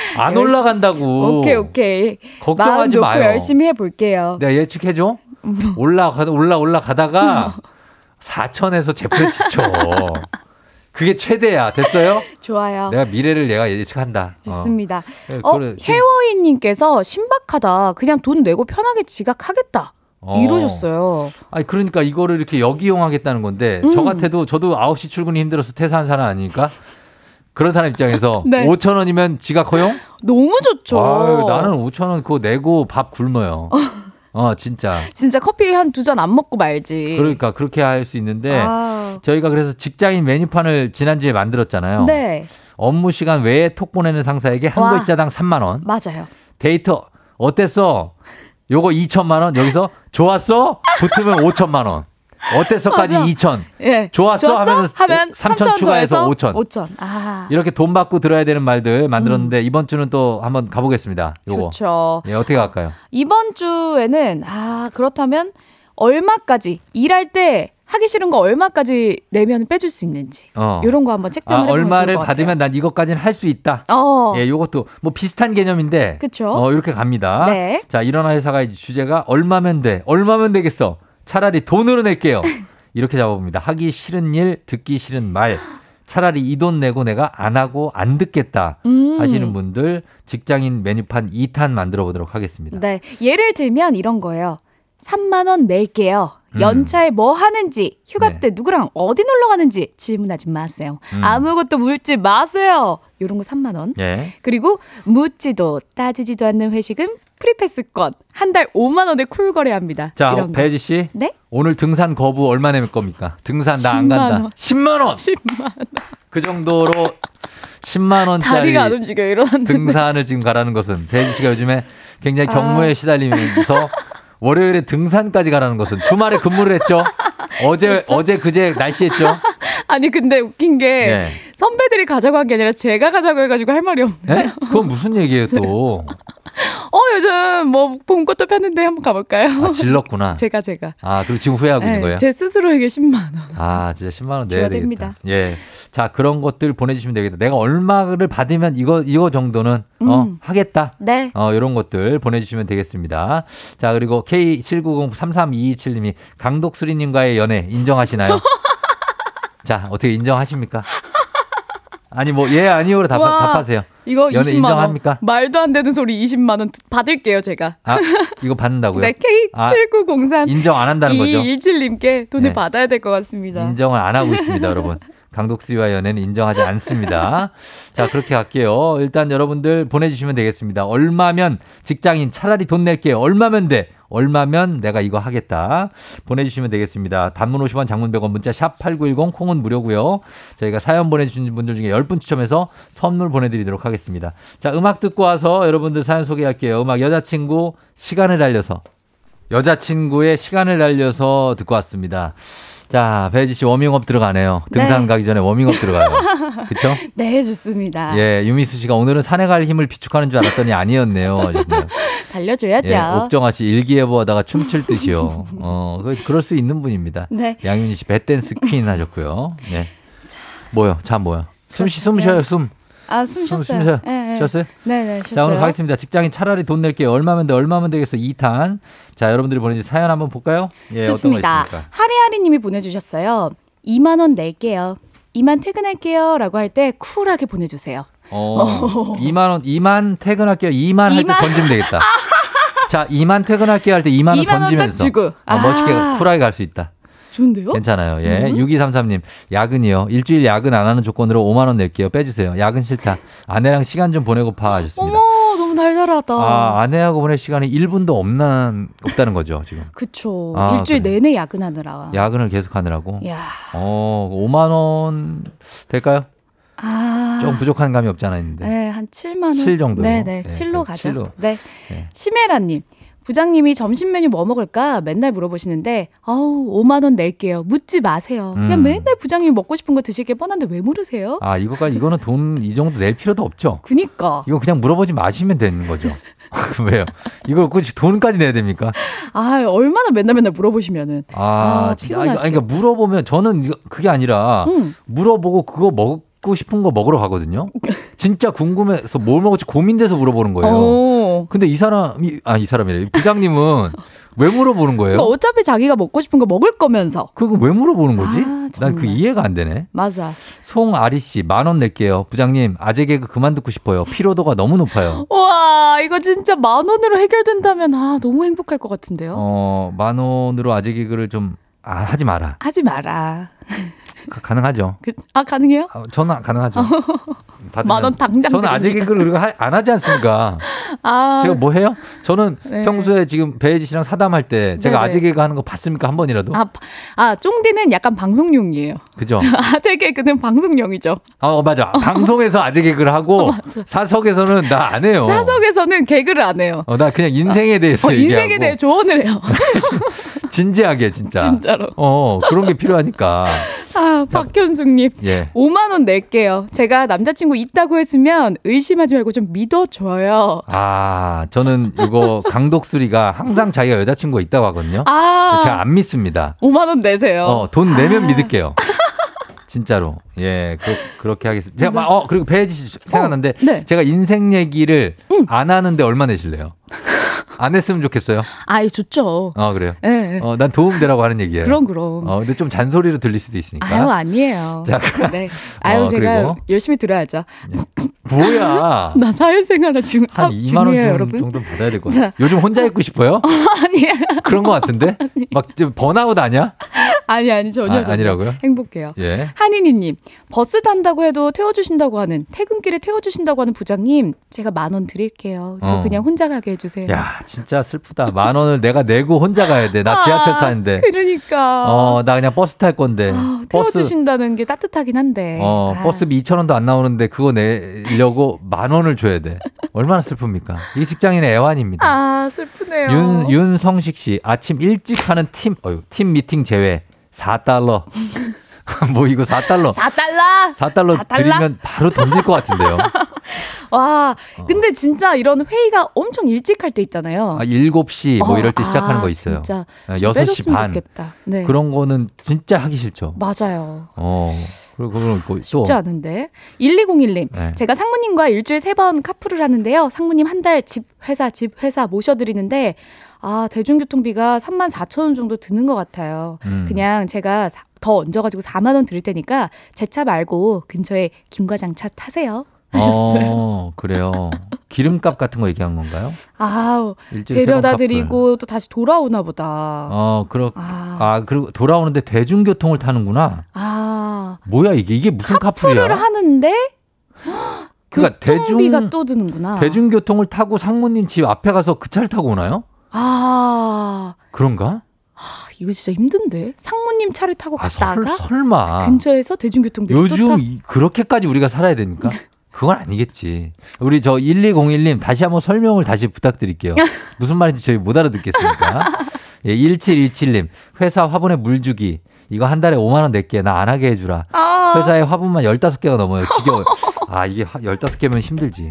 안 열심히- 올라간다고. 오케이, 오케이. 걱정하지 마요. 열심히 해볼게요. 내가 예측해줘? 올라가, 올라, 올라가다가 4천에서 제풀에 지쳐. 그게 최대야. 됐어요? 좋아요. 내가 미래를 내가 예측한다. 어. 좋습니다. 네, 어, 그래, 지금- 해워이님께서 신박하다. 그냥 돈 내고 편하게 지각하겠다. 어. 이러셨어요. 아니 그러니까 이거를 이렇게 역이용하겠다는 건데 음. 저 같아도 저도 9시 출근이 힘들어서 퇴사한 사람 아니니까 그런 사람 입장에서 네. 5천 원이면 지각 허용? 너무 좋죠. 아유, 나는 5천 원 그거 내고 밥 굶어요. 어 진짜. 진짜 커피 한 두 잔 안 먹고 말지. 그러니까 그렇게 할 수 있는데 아. 저희가 그래서 직장인 메뉴판을 지난주에 만들었잖아요. 네, 업무 시간 외에 톡 보내는 상사에게 한 와. 글자당 3만 원. 맞아요. 데이터 어땠어? 요거 2천만 원. 여기서 좋았어? 붙으면 5천만 원. 어땠어까지 맞아. 2천. 예. 좋았어? 좋았어? 하면 하면 3천 3천 추가해서 더해서 5천. 5천. 아, 이렇게 돈 받고 들어야 되는 말들 만들었는데 이번 주는 또 한번 가보겠습니다. 요거. 음. 좋죠. 예, 어떻게 갈까요? 이번 주에는 아 그렇다면 얼마까지 일할 때 하기 싫은 거 얼마까지 내면 빼줄 수 있는지 어. 이런 거 한번 아, 책정을 해보면 얼마를 받으면 난 이것까지는 할 수 있다. 어, 예, 요것도 뭐 비슷한 개념인데. 그쵸. 어, 이렇게 갑니다. 네. 자, 일어나 회사가 이제 주제가 얼마면 돼? 얼마면 되겠어? 차라리 돈으로 낼게요. 이렇게 잡아봅니다. 하기 싫은 일, 듣기 싫은 말. 차라리 이 돈 내고 내가 안 하고 안 듣겠다 음. 하시는 분들 직장인 메뉴판 2탄 만들어 보도록 하겠습니다. 네. 예를 들면 이런 거예요. 3만 원 낼게요. 음. 연차에 뭐 하는지, 휴가 네. 때 누구랑 어디 놀러 가는지 질문하지 마세요. 음. 아무것도 묻지 마세요. 요런 거 3만 원. 예. 그리고 묻지도 따지지도 않는 회식은 free pass권 한 달 5만 원에 cool 거래합니다. 자, 이런 거. 배혜지 씨. 네? 오늘 등산 거부 얼마 내면 겁니까? 등산 나 안 10만 간다. 원. 10만 원. 10만 원. 그 정도로 10만 원짜리 다리가 안 움직여 일어났는데. 등산을 지금 가라는 것은 배지 씨가 요즘에 굉장히 아. 경무에 시달리면서 월요일에 등산까지 가라는 것은 주말에 근무를 했죠. 어제 어제 그제 날씨했죠. 아니 근데 웃긴 게 예. 선배들이 가져간 게 아니라 제가 가자고 해가지고 할 말이 없네. 예? 그건 무슨 얘기예요 또? 어 요즘 뭐 봄꽃도 폈는데 한번 가볼까요? 아, 질렀구나. 제가 제가. 아 그리고 지금 후회하고 있는 네, 거예요? 제 스스로에게 10만 원. 아 진짜 10만 원 내야 줘야 되겠다. 됩니다. 예. 자 그런 것들 보내주시면 되겠다. 내가 얼마를 받으면 이거 이거 정도는 어 음. 하겠다. 네. 어, 이런 것들 보내주시면 되겠습니다. 자, 그리고 K79033227님이 강독수리님과의 연애 인정하시나요? 자, 어떻게 인정하십니까? 아니, 뭐, 예, 아니요로 답, 와. 답하세요. 이거 연애 20만 인정합니까? 원. 말도 안 되는 소리 20만 원 받을게요 제가. 아, 이거 받는다고요? 네 아, K7903 인정 안 한다는 거죠? 2217님께 돈을 네. 받아야 될 것 같습니다. 인정을 안 하고 있습니다, 여러분. 강독수리와 연애는 인정하지 않습니다. 자, 그렇게 갈게요. 일단 여러분들 보내주시면 되겠습니다. 얼마면 직장인 차라리 돈 낼게요. 얼마면 돼? 얼마면 내가 이거 하겠다. 보내주시면 되겠습니다. 단문 50원, 장문 100원, 문자 샵 8910, 콩은 무료고요. 저희가 사연 보내주신 분들 중에 10분 추첨해서 선물 보내드리도록 하겠습니다. 자, 음악 듣고 와서 여러분들 사연 소개할게요. 음악 여자친구 시간을 달려서. 여자친구의 시간을 달려서 듣고 왔습니다. 자, 배혜지 씨 워밍업 들어가네요. 등산 네. 가기 전에 워밍업 들어가요. 그쵸? 네 좋습니다. 예, 유미수 씨가 오늘은 산에 갈 힘을 비축하는 줄 알았더니 아니었네요. 달려줘야죠. 예, 옥정아 씨 일기예보 하다가 춤출 듯이요. 어, 그- 그럴 수 있는 분입니다. 네. 양윤희 씨 배댄스 퀸 하셨고요. 예. 뭐요? 자, 뭐요? 숨 쉬, 숨 쉬어요, 숨. 아숨 숨, 쉬었어요. 숨. 예, 예. 쉬었어요? 네네 자, 쉬었어요. 오늘 가겠습니다. 직장인 차라리 돈 낼게요. 얼마면 돼? 얼마면 되겠어? 2탄. 자, 여러분들이 보내주신 사연 한번 볼까요? 예, 좋습니다. 있습니까? 하리하리 님이 보내주셨어요. 2만 원 낼게요. 이만 퇴근할게요 라고 할 때 쿨하게 보내주세요. 어, 2만 원, 2만 퇴근할게요. 2만 할 때. 던지면 되겠다. 자, 2만 퇴근할게요 할 때 2만 원 2만 원딱 던지면서 주고. 아, 멋있게 아. 쿨하게 갈 수 있다. 좋은데요? 괜찮아요. 예. 음. 6233님, 야근이요. 일주일 야근 안 하는 조건으로 5만원 낼게요. 빼주세요. 야근 싫다. 아내랑 시간 좀 보내고파 하셨습니다. 어머 너무 달달하다. 아, 아내하고 보낼 시간이 1분도 없는, 없다는 거죠, 지금. 그쵸. 아, 일주일 그래요? 내내 야근하느라. 야근을 계속 하느라고. 야. 어, 5만원 될까요? 아. 좀 부족한 감이 없지 않아 있는데. 네, 한 7만 원. 칠 정도로? 네네, 네, 7로 네, 가죠. 칠로. 네. 네. 심혜라 님. 부장님이 점심 메뉴 뭐 먹을까 맨날 물어보시는데 아우 5만 원 낼게요 묻지 마세요 그냥 음. 맨날 부장님이 먹고 싶은 거 드실 게 뻔한데 왜 물으세요? 아, 이거까지, 이거는 돈 이 정도 낼 필요도 없죠. 그니까 이거 그냥 물어보지 마시면 되는 거죠. 왜요? 이걸 굳이 돈까지 내야 됩니까? 아 얼마나 맨날 맨날 물어보시면은 아, 아, 진짜. 아니. 그러니까 물어보면 저는 그게 아니라 음. 물어보고 그거 먹고 싶은 거 먹으러 가거든요. 진짜 궁금해서 뭘 먹을지 고민돼서 물어보는 거예요. 어. 근데 이 사람이, 아, 이 사람이래. 이 부장님은 왜 물어보는 거예요? 그러니까 어차피 자기가 먹고 싶은 거 먹을 거면서 그거 왜 물어보는 거지? 아, 난그 정말. 이해가 안 되네. 맞아 송아리 씨, 만 원 낼게요. 부장님, 아재 개그 그만 듣고 싶어요. 피로도가 너무 높아요. 와 이거 진짜 만 원으로 해결된다면 아 너무 행복할 것 같은데요 어, 만 원으로 아재 개그를 좀, 아, 하지 마라. 하지 마라 가- 가능하죠. 그, 아 가능해요? 아, 저는 가능하죠. 받으면. 만원 당장 저는 드립니다. 개그를 우리가 하- 안 하지 않습니까? 아 제가 뭐 해요? 저는 네. 평소에 지금 배혜지 씨랑 사담할 때 제가 네네. 아재 개그 하는 거 봤습니까? 한 번이라도? 아, 아, 쫑디는 약간 방송용이에요. 그죠? 아재 개그는 방송용이죠. 어, 맞아. 방송에서 아재 개그를 하고 사석에서는 나 안 해요. 사석에서는 개그를 안 해요. 어, 나 그냥 인생에 대해서 어, 얘기하고 인생에 대해 조언을 해요. 진지하게 진짜. 진짜로. 어, 그런 게 필요하니까. 아, 박현숙님. 예. 5만 원 낼게요. 제가 남자친구 있다고 했으면 의심하지 말고 좀 믿어줘요. 아, 저는 이거 강독수리가 항상 자기가 여자친구가 있다고 하거든요. 아, 제가 안 믿습니다. 5만 원 내세요. 어, 돈 내면 아. 믿을게요. 진짜로. 예, 그, 렇게 하겠습니다. 제가, 막, 어, 그리고 배혜지 씨 생각났는데, 네. 제가 인생 얘기를 안 하는데 얼마 내실래요? 안 했으면 좋겠어요. 아이, 좋죠. 어, 그래요. 예, 예. 어, 난 도움되라고 하는 얘기예요. 그럼, 그럼. 어, 근데 좀 잔소리로 들릴 수도 있으니까. 아유, 아니에요. 자, 네. 아유, 어, 제가 그리고? 열심히 들어야죠. 뭐야. 나 사회생활을 중, 한 아, 2만 원 중요해요, 정- 여러분. 정도 받아야 될것 자. 같아요. 요즘 혼자 있고 싶어요? 아니에요. 그런 것 같은데? 막 지금 번아웃 아니야? 아니, 아니, 전혀, 아, 전혀. 아니라고요? 행복해요. 예. 한인이님, 버스 탄다고 해도 태워주신다고 하는, 퇴근길에 태워주신다고 하는 부장님, 제가 만 원 드릴게요. 저 어. 그냥 혼자 가게 해주세요. 야, 진짜 슬프다. 만 원을 내가 내고 혼자 가야 돼. 나 지하철 아, 타는데. 그러니까. 어, 나 그냥 버스 탈 건데. 아, 버스, 태워주신다는 게 따뜻하긴 한데. 어, 아, 버스비 2,000원도 안 나오는데 그거 내려고 만 원을 줘야 돼. 얼마나 슬픕니까? 이게 직장인의 애환입니다. 아, 슬프네요. 윤, 윤성식 씨, 아침 일찍 하는 팀, 어휴, 팀 미팅 제외 4달러. 뭐 이거 4달러. 4달러! 4달러 4달러? 드리면 바로 던질 것 같은데요. 와, 근데 진짜 이런 회의가 엄청 일찍 할 때 있잖아요. 어. 아, 7시 뭐 어, 이럴 때 시작하는 아, 거 있어요. 진짜. 어, 좀 6시 빼줬으면 반. 네. 그런 거는 진짜 하기 싫죠. 맞아요. 어. 그리고 또 쉽지 않은데. 1201님. 네. 제가 상무님과 일주일에 세번 카풀을 하는데요. 상무님 한 달 집, 회사, 집, 회사 모셔드리는데, 아, 대중교통비가 3만 4천 원 정도 드는 것 같아요. 음. 그냥 제가 사- 더 얹어가지고 4만 원 드릴 테니까 제 차 말고 근처에 김 과장 차 타세요. 하셨어요. 어, 그래요. 기름값 같은 거 얘기한 건가요? 아우, 데려다. 드리고 또 다시 돌아오나 보다. 어, 그렇 아. 아, 그리고 돌아오는데 대중교통을 타는구나. 아, 뭐야 이게 이게 무슨 카풀이야? 카풀을 하는데 그러니까 교통비가 대중 또 드는구나. 대중교통을 타고 상무님 집 앞에 가서 그 차를 타고 오나요? 아, 그런가? 이거 진짜 힘든데. 상무님 차를 타고 아, 설, 갔다가 설마. 근처에서 타. 요즘 이- 그렇게까지 우리가 살아야 됩니까? 그건 아니겠지. 우리 저 1201님 다시 한번 설명을 다시 부탁드릴게요. 무슨 말인지 저희 못 알아듣겠습니까? 예, 1727님 회사 화분에 물 주기. 이거 한 달에 5만 원 낼게. 나 안 하게 해주라. 아, 회사에 화분만 15개가 넘어요. 지겨워요. 아, 이게 15개면 힘들지.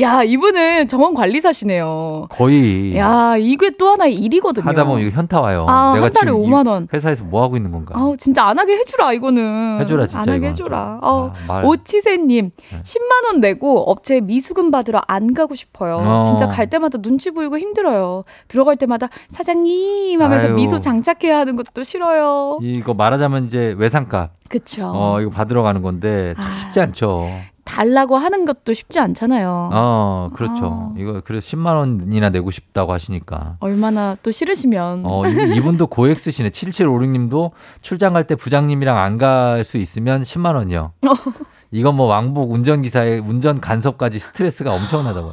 야, 이분은 정원 관리사시네요. 거의 야, 이게 또 하나의 일이거든요. 하다 보면 이거 현타 와요. 아, 내가 한 달에 지금 이 5만 원. 회사에서 뭐 하고 있는 건가? 아우, 진짜 안 하게 해 주라, 이거는. 해줘라, 진짜 안 하게 이거. 해주라. 어, 아, 말. 오치세님, 10만 원 내고 업체 미수금 받으러 안 가고 싶어요. 어. 진짜 갈 때마다 눈치 보이고 힘들어요. 들어갈 때마다 사장님 하면서 아유. 미소 장착해야 하는 것도 싫어요. 이거 말하자면 이제 외상값. 그쵸. 어, 이거 받으러 가는 건데 참 쉽지 않죠. 달라고 하는 것도 쉽지 않잖아요. 어, 그렇죠. 이거 그래서 10만 원이나 내고 싶다고 하시니까. 얼마나 또 싫으시면. 어, 이- 이분 도 고액 쓰시네. 7756님도 출장 갈 때 부장님이랑 안 갈 수 있으면 10만 원이요. 이건 뭐 왕복 운전기사의 운전 간섭까지 스트레스가 엄청나다고.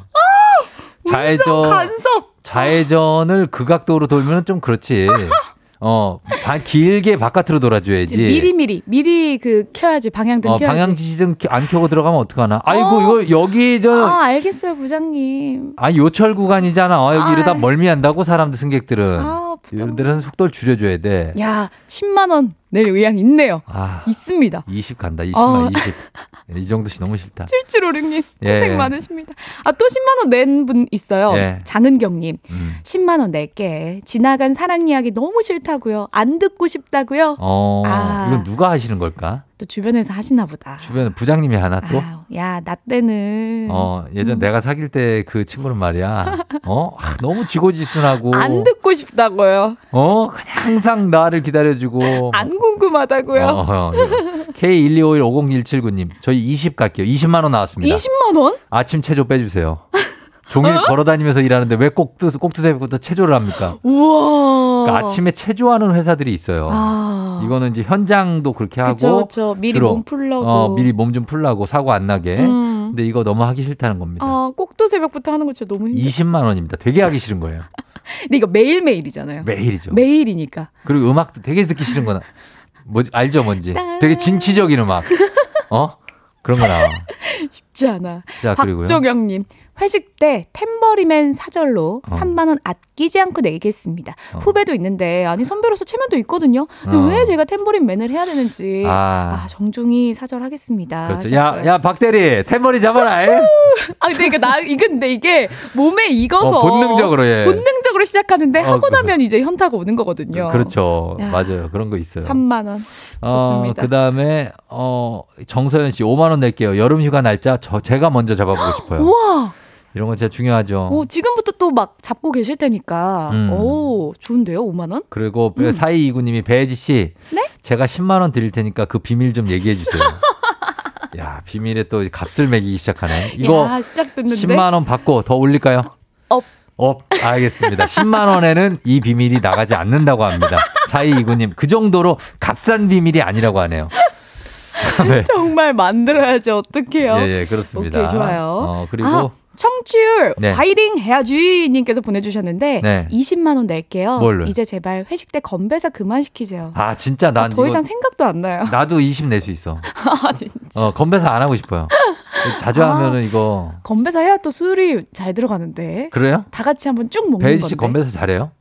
좌회전, 간섭. 좌회전을 그 각도로 돌면 좀 그렇지. 어, 바- 길게 바깥으로 돌아줘야지. 미리 미리 미리 그 켜야지 방향등 어, 켜야지. 방향 지시등 안 켜고 들어가면 어떡하나. 아이고, 어. 이거 여기 저, 아 알겠어요 부장님. 아, 요철 구간이잖아. 아, 여기 이러다 아이. 멀미한다고 사람들 승객들은. 아 이런 데는 속도를 줄여줘야 돼. 야 10만 원 낼 의향 있네요. 아, 있습니다. 20 간다. 20만 어. 20. 이 정도씩 너무 싫다. 7756님 예. 고생 많으십니다. 아 또 10만 원 낸 분 있어요. 예. 장은경님 음. 10만 원 낼게. 지나간 사랑 이야기 너무 싫다고요. 안 듣고 싶다고요. 어, 아. 이건 누가 하시는 걸까? 또 주변에서 하시나 보다. 주변에 부장님이 하나 또? 야나 때는 어, 예전 내가 사귈 때 그 친구는 말이야. 어, 아, 너무 지고지순하고. 안 듣고 싶다고요. 어, 그냥 항상 나를 기다려주고. 안 궁금하다고요. 어, 어, K125150179님, 저희 20 갈게요. 20만 원 나왔습니다. 20만 원? 아침 체조 빼주세요. 종일 걸어 다니면서 일하는데 왜꼭 뜨, 꼭 뜨세부터 체조를 합니까? 우와. 그러니까 아침에 체조하는 회사들이 있어요. 아. 이거는 이제 현장도 그렇게 하고. 그쵸, 그쵸. 미리 몸 풀려고. 어, 미리 몸 좀 풀라고 사고 안 나게. 음. 근데 이거 너무 하기 싫다는 겁니다. 아, 꼭또 새벽부터 하는 거 진짜 너무 힘들어. 20만 원입니다. 되게 하기 싫은 거예요. 근데 이거 매일 매일이잖아요. 매일이죠. 매일이니까. 그리고 음악도 되게 듣기 싫은 거나. 뭐지 알죠 뭔지. 되게 진취적인 음악. 어? 그런 거 나와. 쉽지 않아. 자, 그리고요. 박종영님. 회식 때 템버리맨 사절로 어. 3만 원 아끼지 않고 내겠습니다. 어. 후배도 있는데 아니 선배로서 체면도 있거든요. 근데 어. 왜 제가 템버린맨을 해야 되는지 아. 아, 정중히 사절하겠습니다. 그렇죠. 야, 야, 박대리, 템머리 잡아라. 에? 아 근데 이게 나 이게 근데 이게 몸에 익어서 어, 본능적으로, 예. 본능적으로 시작하는데 어, 하고 그- 나면 이제 현타가 오는 거거든요. 그렇죠. 야. 맞아요. 그런 거 있어요. 3만 원. 어, 좋습니다. 그 다음에, 어, 정서연 씨, 5만 원 낼게요. 여름 휴가 날짜 저, 제가 먼저 잡아보고 싶어요. 우와. 이런 거 진짜 중요하죠. 오, 지금부터 또 막 잡고 계실 테니까. 음. 오, 좋은데요? 5만 원? 그리고 음. 사이이구님이 배지 씨, 네? 제가 10만 원 드릴 테니까 그 비밀 좀 얘기해 주세요. 야 비밀에 또 값을 매기기 시작하네. 이거 야, 시작됐는데. 10만 원 받고 더 올릴까요? Up. Up. 알겠습니다. 10만 원에는 이 비밀이 나가지 않는다고 합니다. 사이이구님 그 정도로 값싼 비밀이 아니라고 하네요. 네. 정말 만들어야지 어떡해요. 예, 예, 그렇습니다. 오케이, 좋아요. 어, 그리고 아, 청취율 네. 파이팅 해야지 님께서 보내주셨는데 네. 20만 원 낼게요. 뭘로요? 이제 제발 회식 때 건배사 그만 시키세요. 아 진짜 난 더 이상 생각도 안 나요. 나도 20 낼 수 있어. 아, 진짜. 어, 건배사 안 하고 싶어요. 자주 아. 하면은 이거 건배사 해야 또 술이 잘 들어가는데. 그래요? 다 같이 한번 쭉 먹는 배지 건데. 씨 건배사 잘해요?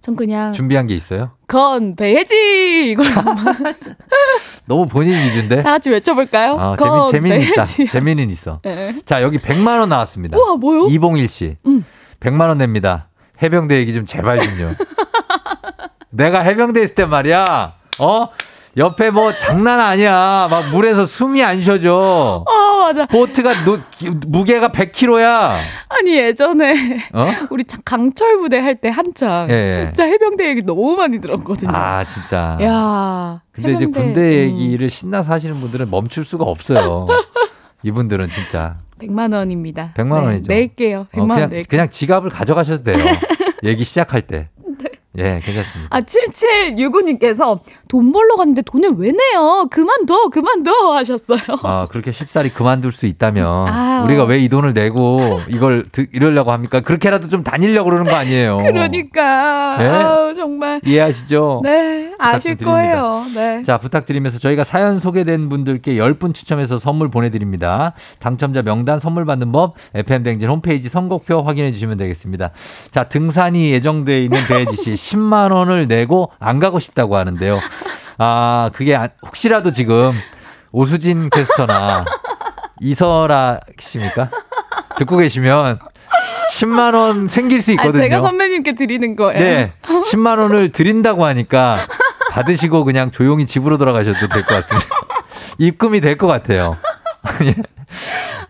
전 그냥 준비한 게 있어요? 건배지 이걸 너무 본인 위주인데. 다 같이 외쳐볼까요? 아, 재민, 재민이 있다. 재민은 있어. 네. 자, 여기 100만 원 나왔습니다. 우와 뭐요? 이봉일 씨. 음. 100만 원 냅니다. 해병대 얘기 좀 제발 좀요. 내가 해병대 있을 때 말이야. 어? 옆에 뭐 장난 아니야. 막 물에서 숨이 안 쉬어져. 아 맞아. 보트가 노, 기- 무게가 100kg야. 아니 예전에 어? 우리 참 강철 부대 할 때 한창 예, 예. 진짜 해병대 얘기 너무 많이 들었거든요. 아, 진짜. 야. 근데 이제 해병대, 군대 음, 얘기를 신나서 하시는 분들은 멈출 수가 없어요. 이분들은 진짜. 100만 원입니다. 100만 네, 원이죠. 낼게요. 100만 어, 원 그냥, 낼게요. 그냥 지갑을 가져가셔도 돼요. 얘기 시작할 때. 예, 괜찮습니다. 아, 7765님께서 돈 벌러 갔는데 돈을 왜 내요? 그만둬, 그만둬 하셨어요. 아, 그렇게 쉽사리 그만둘 수 있다면 아우. 우리가 왜 이 돈을 내고 이걸 드, 이러려고 합니까? 그렇게라도 좀 다니려고 그러는 거 아니에요. 그러니까. 네? 아우, 정말. 이해하시죠? 네, 아실. 거예요. 네. 자, 부탁드리면서 저희가 사연 소개된 분들께 10분 추첨해서 선물 보내드립니다. 당첨자 명단 선물 받는 법, FM댕진 홈페이지 선곡표 확인해 주시면 되겠습니다. 자, 등산이 예정되어 있는 배혜지 씨, 10만 원을 내고 안 가고 싶다고 하는데요. 아, 그게 안- 혹시라도 지금 오수진 캐스터나 이설아 씨입니까? 듣고 계시면 10만 원 생길 수 아, 있거든요. 제가 선배님께 드리는 거예요. 네. 10만 원을 드린다고 하니까 받으시고 그냥 조용히 집으로 돌아가셔도 될 것 같습니다. 입금이 될 것 같아요. 예.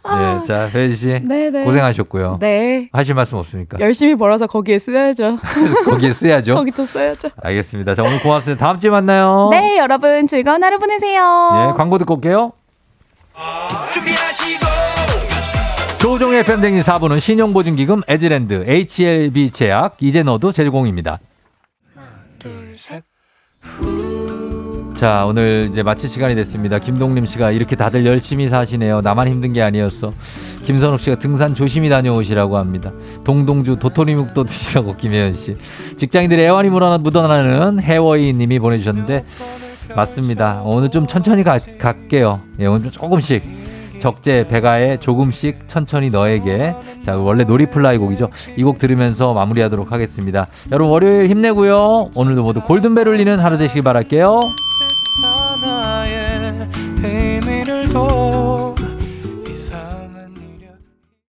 아, 자, 배지 씨. 네네. 고생하셨고요. 네. 하실 말씀 없습니까? 열심히 벌어서 거기에 쓰야죠. 거기에 쓰야죠. 거기 또 써야죠. 알겠습니다. 자, 오늘 고맙습니다. 다음 주에 만나요. 네, 여러분 즐거운 하루 보내세요. 예, 광고 듣고 올게요. 준비하시고 조종의 팬댕진 4부는 신용보증기금 에즈랜드, HLB 제약, 이제 너도 제공입니다. 자, 오늘 이제 마칠 시간이 됐습니다. 김동림 씨가 이렇게 다들 열심히 사시네요. 나만 힘든 게 아니었어. 김선욱 씨가 등산 조심히 다녀오시라고 합니다. 동동주 도토리묵도 드시라고 김혜연 씨. 직장인들의 애환이 묻어나- 묻어나는 해워이 님이 보내주셨는데 맞습니다. 오늘 좀 천천히 가, 갈게요. 예, 오늘 좀 조금씩. 적재 배가에 조금씩 천천히 너에게 자 원래 놀이플라이 곡이죠 이 곡 들으면서 마무리하도록 하겠습니다 여러분 월요일 힘내고요 오늘도 모두 골든벨 울리는 하루 되시길 바랄게요 나의